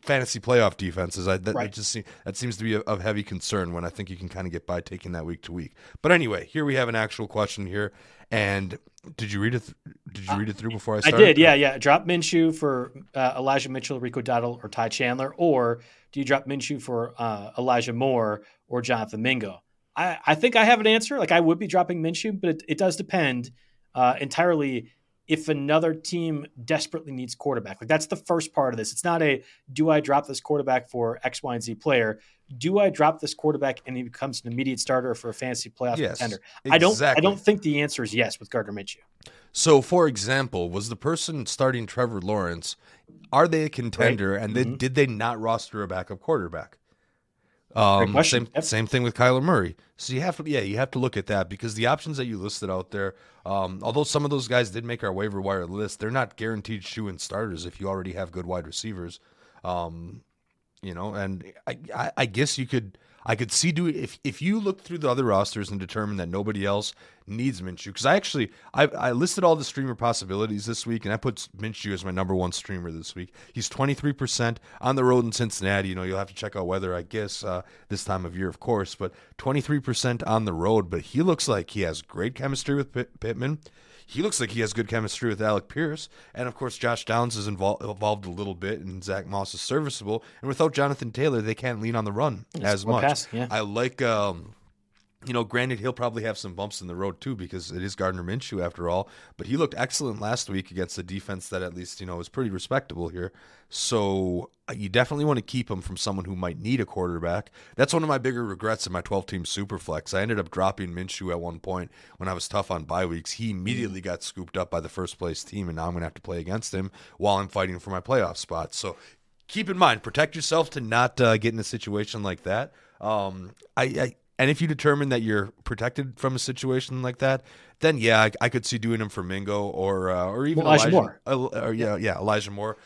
fantasy playoff defenses. I, that, right. just that seems to be of heavy concern when I think you can kind of get by taking that week to week. But anyway, here we have an actual question here, and did you read it? Th- did you read it through before I started? I did. Yeah, yeah. Drop Minshew for uh, Elijah Mitchell, Rico Dowdle, or Ty Chandler, or do you drop Minshew for uh, Elijah Moore or Jonathan Mingo? I, I think I have an answer. Like I would be dropping Minshew, but it, it does depend uh, entirely if another team desperately needs quarterback. Like that's the first part of this. It's not a do I drop this quarterback for X, Y, and Z player. Do I drop this quarterback and he becomes an immediate starter for a fantasy playoff yes, contender? Exactly. I don't. I don't think the answer is yes with Gardner Minshew. So, for example, was the person starting Trevor Lawrence? Are they a contender? Right. And mm-hmm. did they not roster a backup quarterback? Um, same yep. same thing with Kyler Murray. So you have to yeah you have to look at that because the options that you listed out there, um, although some of those guys did make our waiver wire list, they're not guaranteed shoe in starters if you already have good wide receivers. Um, you know, and I, I, I guess you could I could see doing if if you look through the other rosters and determine that nobody else needs Minshew because I actually I, I listed all the streamer possibilities this week and I put Minshew as my number one streamer this week. He's twenty three percent on the road in Cincinnati. You know you'll have to check out weather I guess uh, this time of year of course, but twenty three percent on the road. But he looks like he has great chemistry with Pitt- Pittman he looks like he has good chemistry with Alec Pierce. And of course, Josh Downs is involved, evolved a little bit, and Zack Moss is serviceable. And without Jonathan Taylor, they can't lean on the run it's as much. Pass, yeah. I like. Um, you know, granted, he'll probably have some bumps in the road too because it is Gardner Minshew after all. But he looked excellent last week against a defense that at least you know is pretty respectable here. So uh, you definitely want to keep him from someone who might need a quarterback. That's one of my bigger regrets in my 12 team superflex. I ended up dropping Minshew at one point when I was tough on bye weeks. He immediately got scooped up by the first place team, and now I'm going to have to play against him while I'm fighting for my playoff spot. So keep in mind, protect yourself to not uh, get in a situation like that. Um, I, I and if you determine that you're protected from a situation like that, then yeah, I, I could see doing him for Mingo or uh, or even Elijah, Elijah Moore. Uh, or, yeah, yeah, Elijah Moore,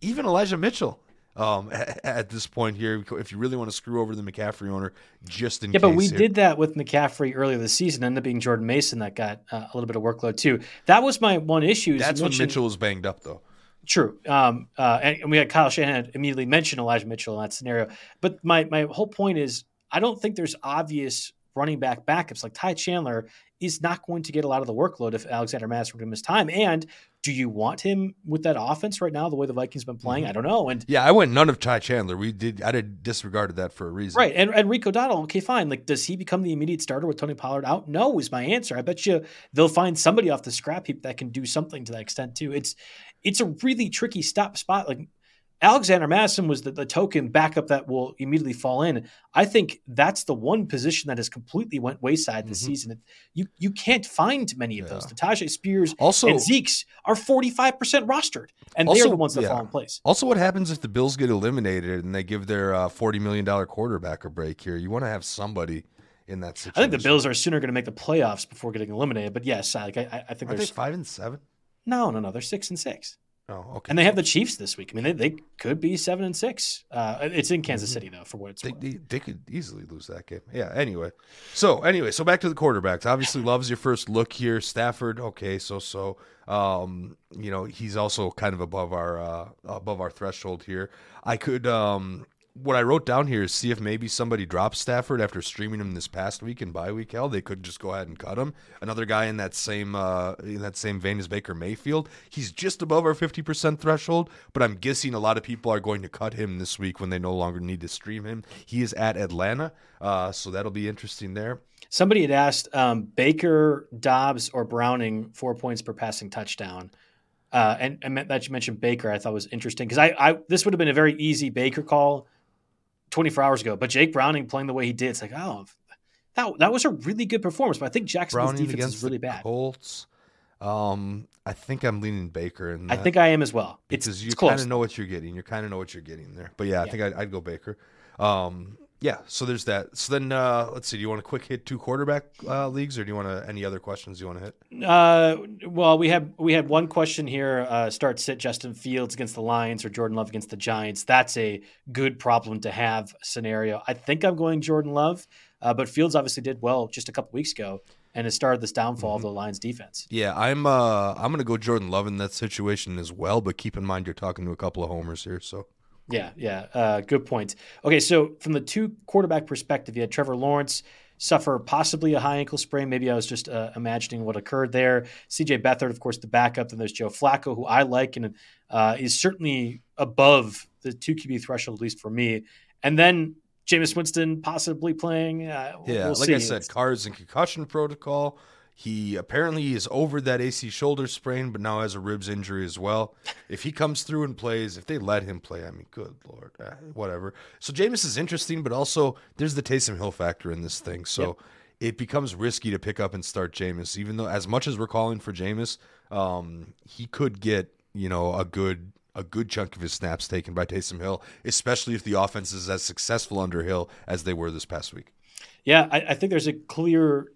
even Elijah Mitchell. Um, at, at, this point here, if you really want to screw over the McCaffrey owner, just in yeah, case. but we here. did that with McCaffrey earlier this season. Ended up being Jordan Mason that got uh, a little bit of workload too. That was my one issue. That's when Mitchell was banged up though. True. Um, uh, and we had Kyle Shanahan immediately mention Elijah Mitchell in that scenario. But my my whole point is I don't think there's obvious running back backups like Ty Chandler is not going to get a lot of the workload if Alexander Mattison were to miss time. And do you want him with that offense right now, the way the Vikings have been playing? Mm-hmm. I don't know. And yeah, I went none of Ty Chandler. We did. I did disregarded that for a reason. Right. And, and Rico Dowdle. Okay, fine. Like, does he become the immediate starter with Tony Pollard out? No, is my answer. I bet you they'll find somebody off the scrap heap that can do something to that extent too. It's it's a really tricky stop spot. Like Alexander Mattison was the, the, token backup that will immediately fall in. I think that's the one position that has completely went wayside this mm-hmm. season. You you can't find many of yeah. those. Tyjae Spears also, and Zeke's are 45% rostered, and also, they're the ones that yeah. fall in place. Also, what happens if the Bills get eliminated and they give their uh, $40 million quarterback a break here? You want to have somebody in that situation. I think the Bills are sooner going to make the playoffs before getting eliminated. But yes, like I, I think are they five and seven? No, no, no. They're six and six. Oh, okay. And they have the Chiefs this week. I mean, they, they could be seven and six. Uh, it's in Kansas City though, for what it's they, worth. They, they, could easily lose that game. Yeah. Anyway, so anyway, so back to the quarterbacks. Obviously, loves your first look here. Stafford, okay, so so. Um, you know, he's also kind of above our uh, above our threshold here. I could um what I wrote down here is see if maybe somebody drops Stafford after streaming him this past week in bye week. Hell, they could just go ahead and cut him. Another guy in that same uh, in that same vein as Baker Mayfield. He's just above our fifty percent threshold, but I'm guessing a lot of people are going to cut him this week when they no longer need to stream him. He is at Atlanta, uh, so that'll be interesting there. Somebody had asked um, Baker, Dobbs, or Browning four points per passing touchdown. Uh, and, and that you mentioned Baker, I thought was interesting because I, I this would have been a very easy Baker call 24 hours ago. But Jake Browning playing the way he did, it's like, oh, that that was a really good performance, but I think Jacksonville's Browning defense is really bad. Colts. Um, I think I'm leaning Baker, and I think I am as well. It's, because you it's kind of know what you're getting. You kind of know what you're getting there. But yeah, I Yeah. think I'd, I'd go Baker. Um, yeah. So there's that. So then uh, let's see. Do you want to quick hit two quarterback uh, leagues, or do you want to any other questions you want to hit? Uh, well, we had we had one question here. Uh, start sit Justin Fields against the Lions or Jordan Love against the Giants. That's a good problem to have scenario. I think I'm going Jordan Love, uh, but Fields obviously did well just a couple weeks ago and has started this downfall of the Lions defense. Yeah, I'm. Uh, I'm gonna go Jordan Love in that situation as well. But keep in mind you're talking to a couple of homers here. So Yeah, yeah. Uh, good point. Okay, so from the two quarterback perspective, you had Trevor Lawrence suffer possibly a high ankle sprain. Maybe I was just uh, imagining what occurred there. CJ Beathard, of course, the backup. Then there's Joe Flacco, who I like and uh, is certainly above the two QB threshold, at least for me. And then Jameis Winston possibly playing. Uh, yeah, we'll like see. I said, Carr's and concussion protocol. He apparently is over that AC shoulder sprain, but now has a ribs injury as well. If he comes through and plays, if they let him play, I mean, good lord, uh, whatever. So Jameis is interesting, but also there's the Taysom Hill factor in this thing. So it becomes risky to pick up and start Jameis, even though as much as we're calling for Jameis, um, he could get you know a good a good chunk of his snaps taken by Taysom Hill, especially if the offense is as successful under Hill as they were this past week. Yeah, I, I think there's a clear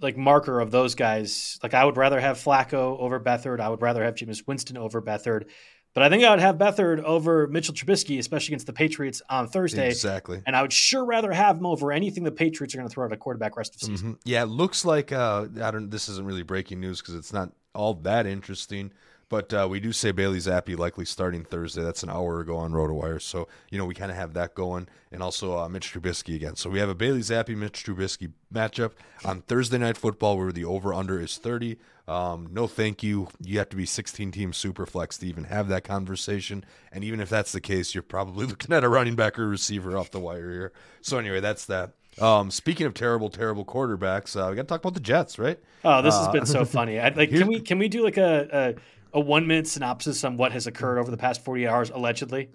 like marker of those guys. Like I would rather have Flacco over Beathard. I would rather have Jameis Winston over Beathard. But I think I would have Beathard over Mitchell Trubisky, especially against the Patriots on Thursday. Exactly. And I would sure rather have him over anything the Patriots are going to throw at a quarterback rest of the season. Mhm. Yeah, it looks like uh, I don't. This isn't really breaking news because it's not all that interesting. But uh, we do say Bailey Zappe likely starting Thursday. That's an hour ago on RotoWire. So you know we kind of have that going, and also uh, Mitch Trubisky again. So we have a Bailey Zappe Mitch Trubisky matchup on Thursday Night Football, where the over under is thirty. Um, no, thank you. You have to be 16 team super flex to even have that conversation. And even if that's the case, you're probably looking at a running back or receiver off the wire here. So anyway, that's that. Um, speaking of terrible, terrible quarterbacks, uh, we got to talk about the Jets, right? Oh, this has Uh, been so funny. I, like, can we can we do like a, a one minute synopsis on what has occurred over the past 48 hours allegedly?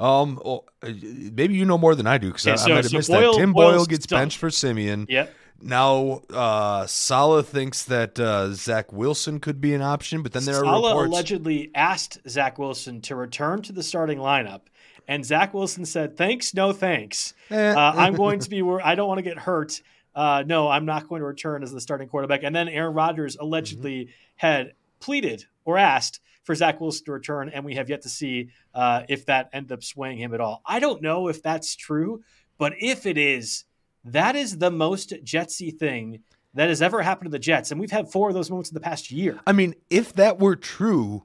Um, well, uh, maybe you know more than I do because Okay, I, so- I might have so missed Boyle- that. Tim Boyle gets benched for Siemian. Yep. Now, uh, Saleh thinks that uh, Zach Wilson could be an option, but then there are reports. allegedly asked Zach Wilson to return to the starting lineup, and Zach Wilson said, "Thanks, no thanks. Eh. Uh, I'm going to be where I don't want to get hurt. Uh, no, I'm not going to return as the starting quarterback." And then Aaron Rodgers allegedly had pleaded or asked for Zach Wilson to return, and we have yet to see uh, if that ended up swaying him at all. I don't know if that's true, but if it is, that is the most Jetsy thing that has ever happened to the Jets, and we've had four of those moments in the past year. I mean, if that were true,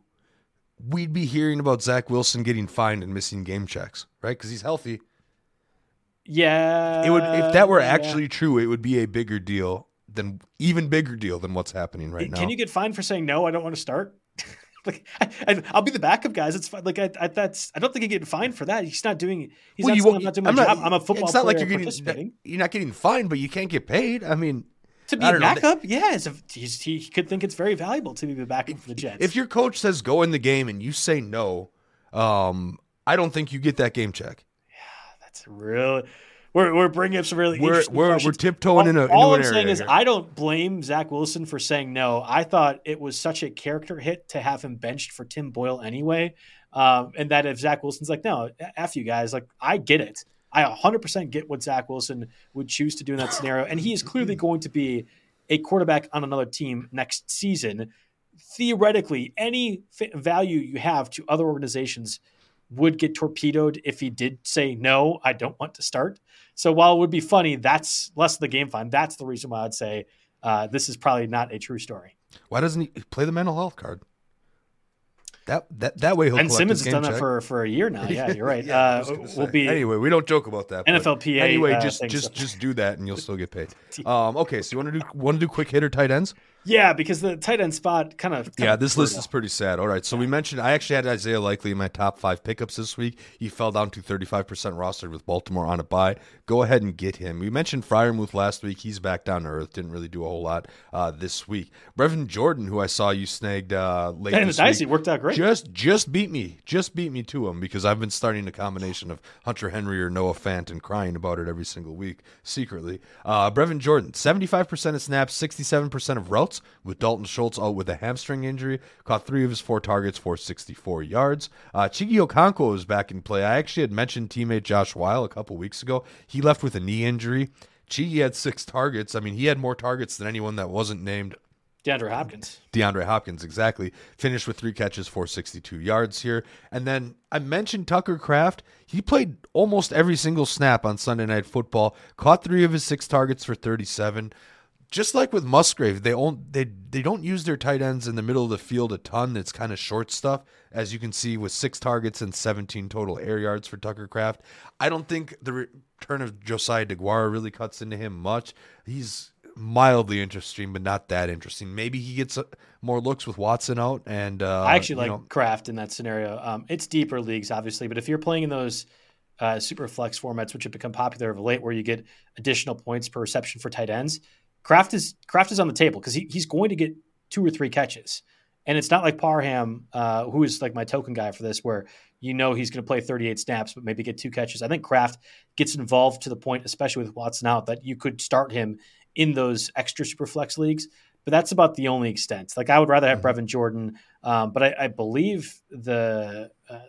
we'd be hearing about Zach Wilson getting fined and missing game checks, right? Because he's healthy. Yeah, It would, if that were yeah. actually true, it would be a bigger deal than even bigger deal than what's happening right now. Can you get fined for saying no? I don't want to start. like, I, I, I'll be the backup, guys. It's fine. Like, I, I, that's. I don't think he get fined for that. He's not doing. He's Well, not, you saying I'm not doing my I'm not- job. I'm a football player. It's not like you're getting you're not getting fined, but you can't get paid. I mean, To be a don't know. backup, yeah, it's a, he could think it's very valuable to be the backup for the Jets. if your coach says go in the game and you say no, um, I don't think you get that game check. Yeah, that's really, we're we're bringing up some really We're interesting we're, we're questions. tiptoeing in a, All I'm saying is, here. I don't blame Zach Wilson for saying no. I thought it was such a character hit to have him benched for Tim Boyle anyway. Um, and that if Zach Wilson's like, no, F you guys, like, I get it. I 100% get what Zach Wilson would choose to do in that scenario. And he is clearly going to be a quarterback on another team next season. Theoretically, any f- value you have to other organizations would get torpedoed if he did say no i don't want to start so while it would be funny that's less of the game fine that's the reason why i'd say uh, this is probably not a true story Why doesn't he play the mental health card? That that that way he'll ben simmons has done that for, for a year now yeah you're right Yeah, uh, we'll say. be anyway. We don't joke about that. NFLPA, Anyway, uh, just thing, just so- just do that, and you'll still get paid. Um, okay, so you want to do want to do quick hitter tight ends? Yeah, because the tight end spot kind of yeah. This list is pretty sad. All right, so we mentioned I actually had Isaiah Likely in my top five pickups this week. He fell down to 35% rostered with Baltimore on a bye. Go ahead and get him. We mentioned Freiermuth last week. He's back down to earth. Didn't really do a whole lot uh, this week. Brevin Jordan, who I saw you snagged uh, late and this dicey week, worked out great. Just just beat me. Just beat me to him because I've been starting a combination of Hunter Henry or Noah Fant and crying about it every single week secretly. Uh, Brevin Jordan, 75% of snaps, 67% of routes with Dalton Schultz out with a hamstring injury. Caught three of his four targets for 64 yards. Uh, Chigi Okonkwo is back in play. I actually had mentioned teammate Josh Whyle a couple weeks ago. He left with a knee injury. Chigi had six targets. I mean, he had more targets than anyone that wasn't named DeAndre Hopkins. DeAndre Hopkins, exactly. Finished with three catches for 62 yards here. And then I mentioned Tucker Kraft. He played almost every single snap on Sunday Night Football, caught three of his six targets for 37 just like with Musgrave, they own they they don't use their tight ends in the middle of the field a ton. It's kind of short stuff, as you can see with six targets and 17 total air yards for Tucker Kraft. I don't think the return of Josiah DeGuara really cuts into him much. He's mildly interesting, but not that interesting. Maybe he gets uh, more looks with Watson out. And uh, I actually like know, Kraft in that scenario. Um, it's deeper leagues, obviously, but if you're playing in those uh, super flex formats, which have become popular of late, where you get additional points per reception for tight ends Kraft is Kraft is on the table because he, he's going to get two or three catches. And it's not like Parham, uh, who is like my token guy for this, where you know he's going to play 38 snaps, but maybe get two catches. I think Kraft gets involved to the point, especially with Watson out, that you could start him in those extra super flex leagues. But that's about the only extent. Like I would rather have mm-hmm. Brevin Jordan, um, but I, I, believe the uh,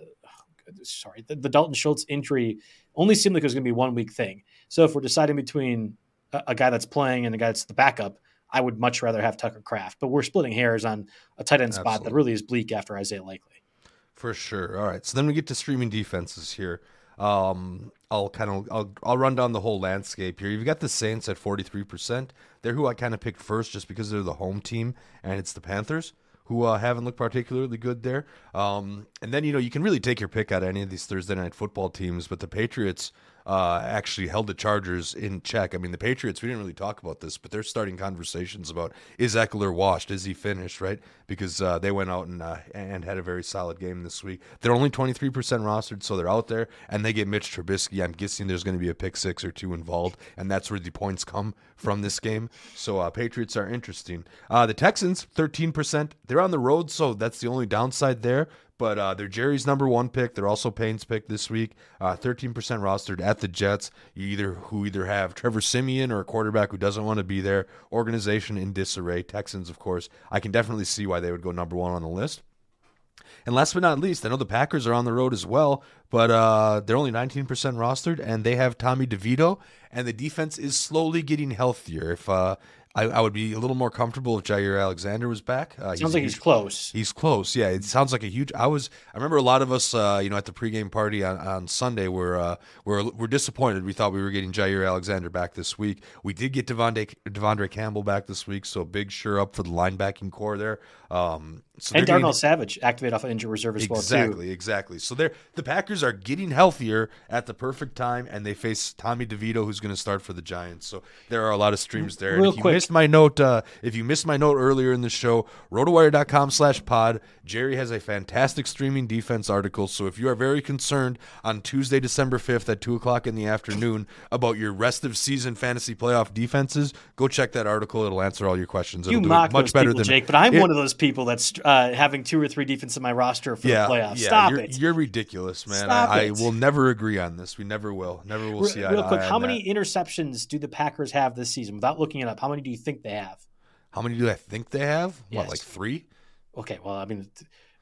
sorry the, the Dalton Schultz injury only seemed like it was going to be one week thing. So if we're deciding between a, a guy that's playing and a guy that's the backup, I would much rather have Tucker Kraft. But we're splitting hairs on a tight end spot that really is bleak after Isaiah Likely. For sure. All right. So then we get to streaming defenses here. Um, I'll kind of I'll, I'll run down the whole landscape here. You've got the Saints at 43%. They're who I kind of picked first just because they're the home team and it's the Panthers who uh, haven't looked particularly good there. Um, and then you know you can really take your pick out of any of these Thursday night football teams, but the Patriots uh, actually held the Chargers in check. I mean, the Patriots, we didn't really talk about this, but they're starting conversations about is Ekeler washed? Is he finished, right? Because uh, they went out and, uh, and had a very solid game this week. They're only 23% rostered, so they're out there, and they get Mitch Trubisky. I'm guessing there's going to be a pick six or two involved, and that's where the points come from this game. So uh, Patriots are interesting. Uh, the Texans, 13%. They're on the road, so that's the only downside there but uh, they're Jerry's number one pick. They're also Payne's pick this week. Uh, thirteen percent rostered at the Jets. You either who either have Trevor Siemian or a quarterback who doesn't want to be there. Organization in disarray. Texans, of course. I can definitely see why they would go number one on the list. And last but not least, I know the Packers are on the road as well, but uh, they're only 19% rostered, and they have Tommy DeVito, and the defense is slowly getting healthier. If uh, I, I, would be a little more comfortable if Jaire Alexander was back. Uh, sounds he's, like he's close. He's close. Yeah, it sounds like a huge. I was. I remember a lot of us, uh, you know, at the pregame party on, on Sunday, were uh, were were disappointed. We thought we were getting Jaire Alexander back this week. We did get Devontae, De'Vondre Campbell back this week, so big sure up for the linebacking core there. Um, so and Darnell getting, Savage activate off of injured reserve as exactly, well Exactly, exactly. So they're the Packers are getting healthier at the perfect time, and they face Tommy DeVito, who's going to start for the Giants. So there are a lot of streams there. Real and if you quick. Missed my note, uh, if you missed my note earlier in the show, rotowire.com slash pod, Jerry has a fantastic streaming defense article. So if you are very concerned on Tuesday, December 5th at 2 o'clock in the afternoon about your rest of season fantasy playoff defenses, go check that article. It'll answer all your questions. It'll you mock much better people, than Jake, but I'm it, one of those people that's uh, having two or three defense in my roster for yeah, the playoffs. Yeah, Stop you're, it. You're ridiculous, man. I. I will never agree on this. We never will. Never will see Real quick, how many that. interceptions do the Packers have this season? Without looking it up, how many do you think they have? How many do I think they have? Yes. What, like three? Okay, well, I mean,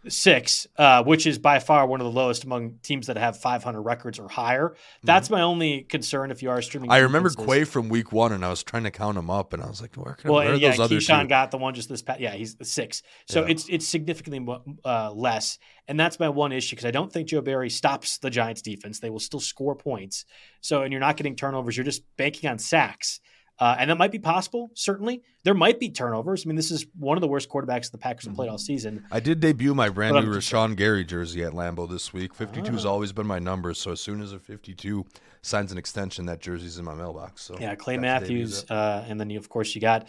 six, uh, which is by far one of the lowest among teams that have 500 records or higher. That's mm-hmm. my only concern if you are streaming. I remember Quay from week one, and I was trying to count them up, and I was like, "Where, can, well, where are yeah, those other Keyshawn two? got the one just this past. Yeah, he's six. So Yeah. it's it's significantly uh, less, and that's my one issue because I don't think Joe Barry stops the Giants' defense. They will still score points. So, and you're not getting turnovers. You're just banking on sacks. Uh, and that might be possible, certainly. There might be turnovers. I mean, this is one of the worst quarterbacks the Packers have played all season. I did debut my brand But new Rashan Gary jersey at Lambeau this week. 52 has Ah. always been my number, so as soon as a 52 signs an extension, that jersey's in my mailbox. So Yeah, Clay got to debut Matthews, uh, and then you, of course you got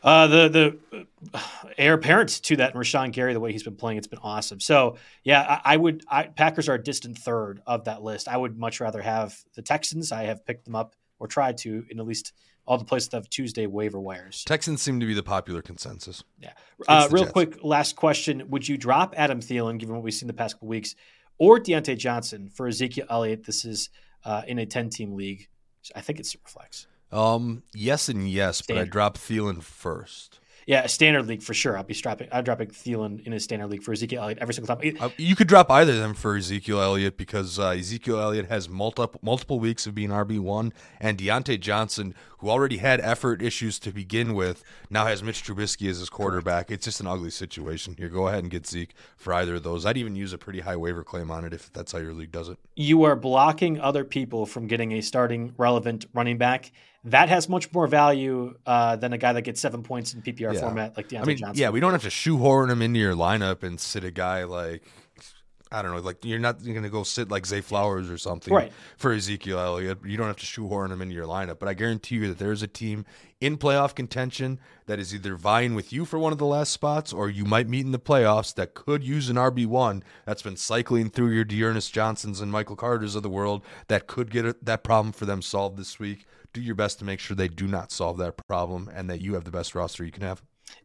Uh, the the uh, heir apparent to that and Rashan Gary, the way he's been playing, it's been awesome. So yeah, I, I would. I, Packers are a distant third of that list. I would much rather have the Texans. I have picked them up or tried to in at least all the places that have Tuesday waiver wires. Texans seem to be the popular consensus. Yeah. Uh, real Jets. quick, last question: Would you drop Adam Thielen, given what we've seen the past couple weeks, or Diontae Johnson for Ezekiel Elliott? This is uh, in a ten-team league. I think it's Superflex. Um, yes and yes, Standard. but I drop Thielen first. Yeah, a standard league for sure. I'll be dropping. I'm dropping Thielen in a standard league for Ezekiel Elliott every single time. Uh, you could drop either of them for Ezekiel Elliott because uh, Ezekiel Elliott has multiple multiple weeks of being RB one, and Diontae Johnson, who already had effort issues to begin with, now has Mitch Trubisky as his quarterback. It's just an ugly situation here. Go ahead and get Zeke for either of those. I'd even use a pretty high waiver claim on it if that's how your league does it. You are blocking other people from getting a starting relevant running back that has much more value uh, than a guy that gets seven points in PPR yeah. format like Diontae I mean, Johnson. Yeah, we don't have to shoehorn him into your lineup and sit a guy like I don't know, like you're not going to go sit like Zay Flowers or something right. for Ezekiel Elliott. You don't have to shoehorn him into your lineup, but I guarantee you that there's a team in playoff contention that is either vying with you for one of the last spots or you might meet in the playoffs that could use an RB1 that's been cycling through your D'Ernest Johnsons and Michael Carters of the world that could get that problem for them solved this week do your best to make sure they do not solve that problem and that you have the best roster you can have.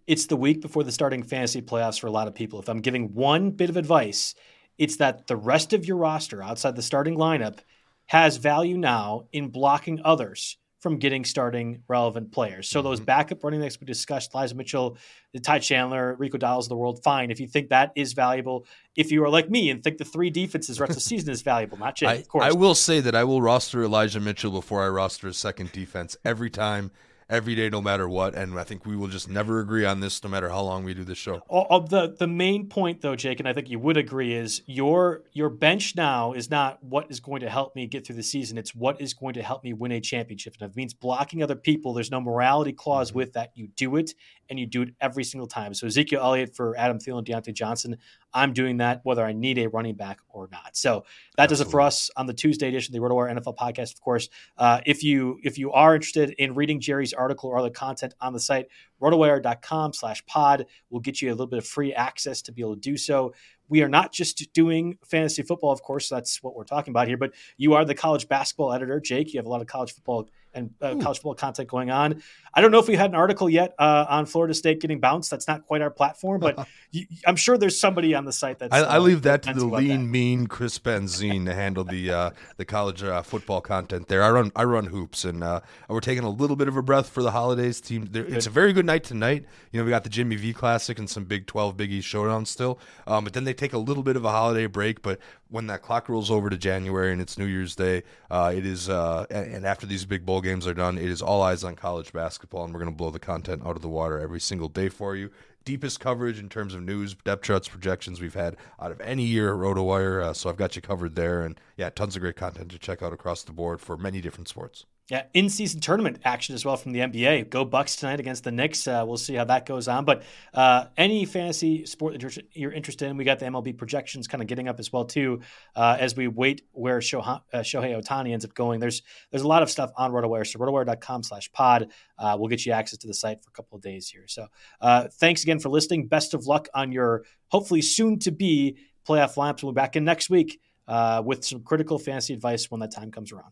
It's the week before the starting fantasy playoffs for a lot of people. If I'm giving one bit of advice, it's that the rest of your roster outside the starting lineup has value now in blocking others from getting starting relevant players. So those mm-hmm. backup running backs we discussed, Elijah Mitchell, Ty Chandler, Rico Dowdles of the world, fine. If you think that is valuable, if you are like me and think the three defenses rest of the season is valuable, not Jay, I, of course. I will say that I will roster Elijah Mitchell before I roster a second defense every time every day, no matter what. And I think we will just never agree on this, no matter how long we do this show. the the main point, though, Jake, and I think you would agree, is your your bench now is not what is going to help me get through the season. It's what is going to help me win a championship. And if it means blocking other people, there's no morality clause mm-hmm. with that. You do it, and you do it every single time. So Ezekiel Elliott for Adam Thielen, Diontae Johnson. I'm doing that whether I need a running back or not. So that Absolutely. does it for us on the Tuesday edition of the RotoWire NFL podcast. Of course, uh, if you if you are interested in reading Jerry's article or other content on the site, rotowire.com slash pod will get you a little bit of free access to be able to do so. We are not just doing fantasy football, of course, that's what we're talking about here, but you are the college basketball editor. Jake, you have a lot of college football and uh, college football content going on. I don't know if we had an article yet uh, on Florida State getting bounced. That's not quite our platform, but you, I'm sure there's somebody on the site that's. I, I uh, leave that to the lean, that. mean Chris Benzine to handle the uh, the college uh, football content there. I run I run hoops, and uh, we're taking a little bit of a breath for the holidays. Team, it's a very good night tonight. You know, we got the Jimmy V Classic and some Big 12 Big East showdowns still, um, but then they take a little bit of a holiday break. But when that clock rolls over to January and it's New Year's Day, it is, and after these big bowl games are done done. It is all eyes on college basketball, and we're going to blow the content out of the water every single day for you. Deepest coverage in terms of news, depth charts, projections we've had out of any year at RotoWire. Uh, so I've got you covered there. And yeah, tons of great content to check out across the board for many different sports. Yeah, in-season tournament action as well from the NBA. Go Bucks tonight against the Knicks. Uh, we'll see how that goes on. But uh, any fantasy sport that you're, interested in, we got the MLB projections kind of getting up as well too. Uh, as we wait where Shohei, uh, Shohei Ohtani ends up going, there's there's a lot of stuff on RotoWire. So rotowire.com/pod. Uh, we'll get you access to the site for a couple of days here. So uh, thanks again for listening. Best of luck on your hopefully soon to be playoff lineups. We'll be back in next week with some critical fantasy advice when that time comes around.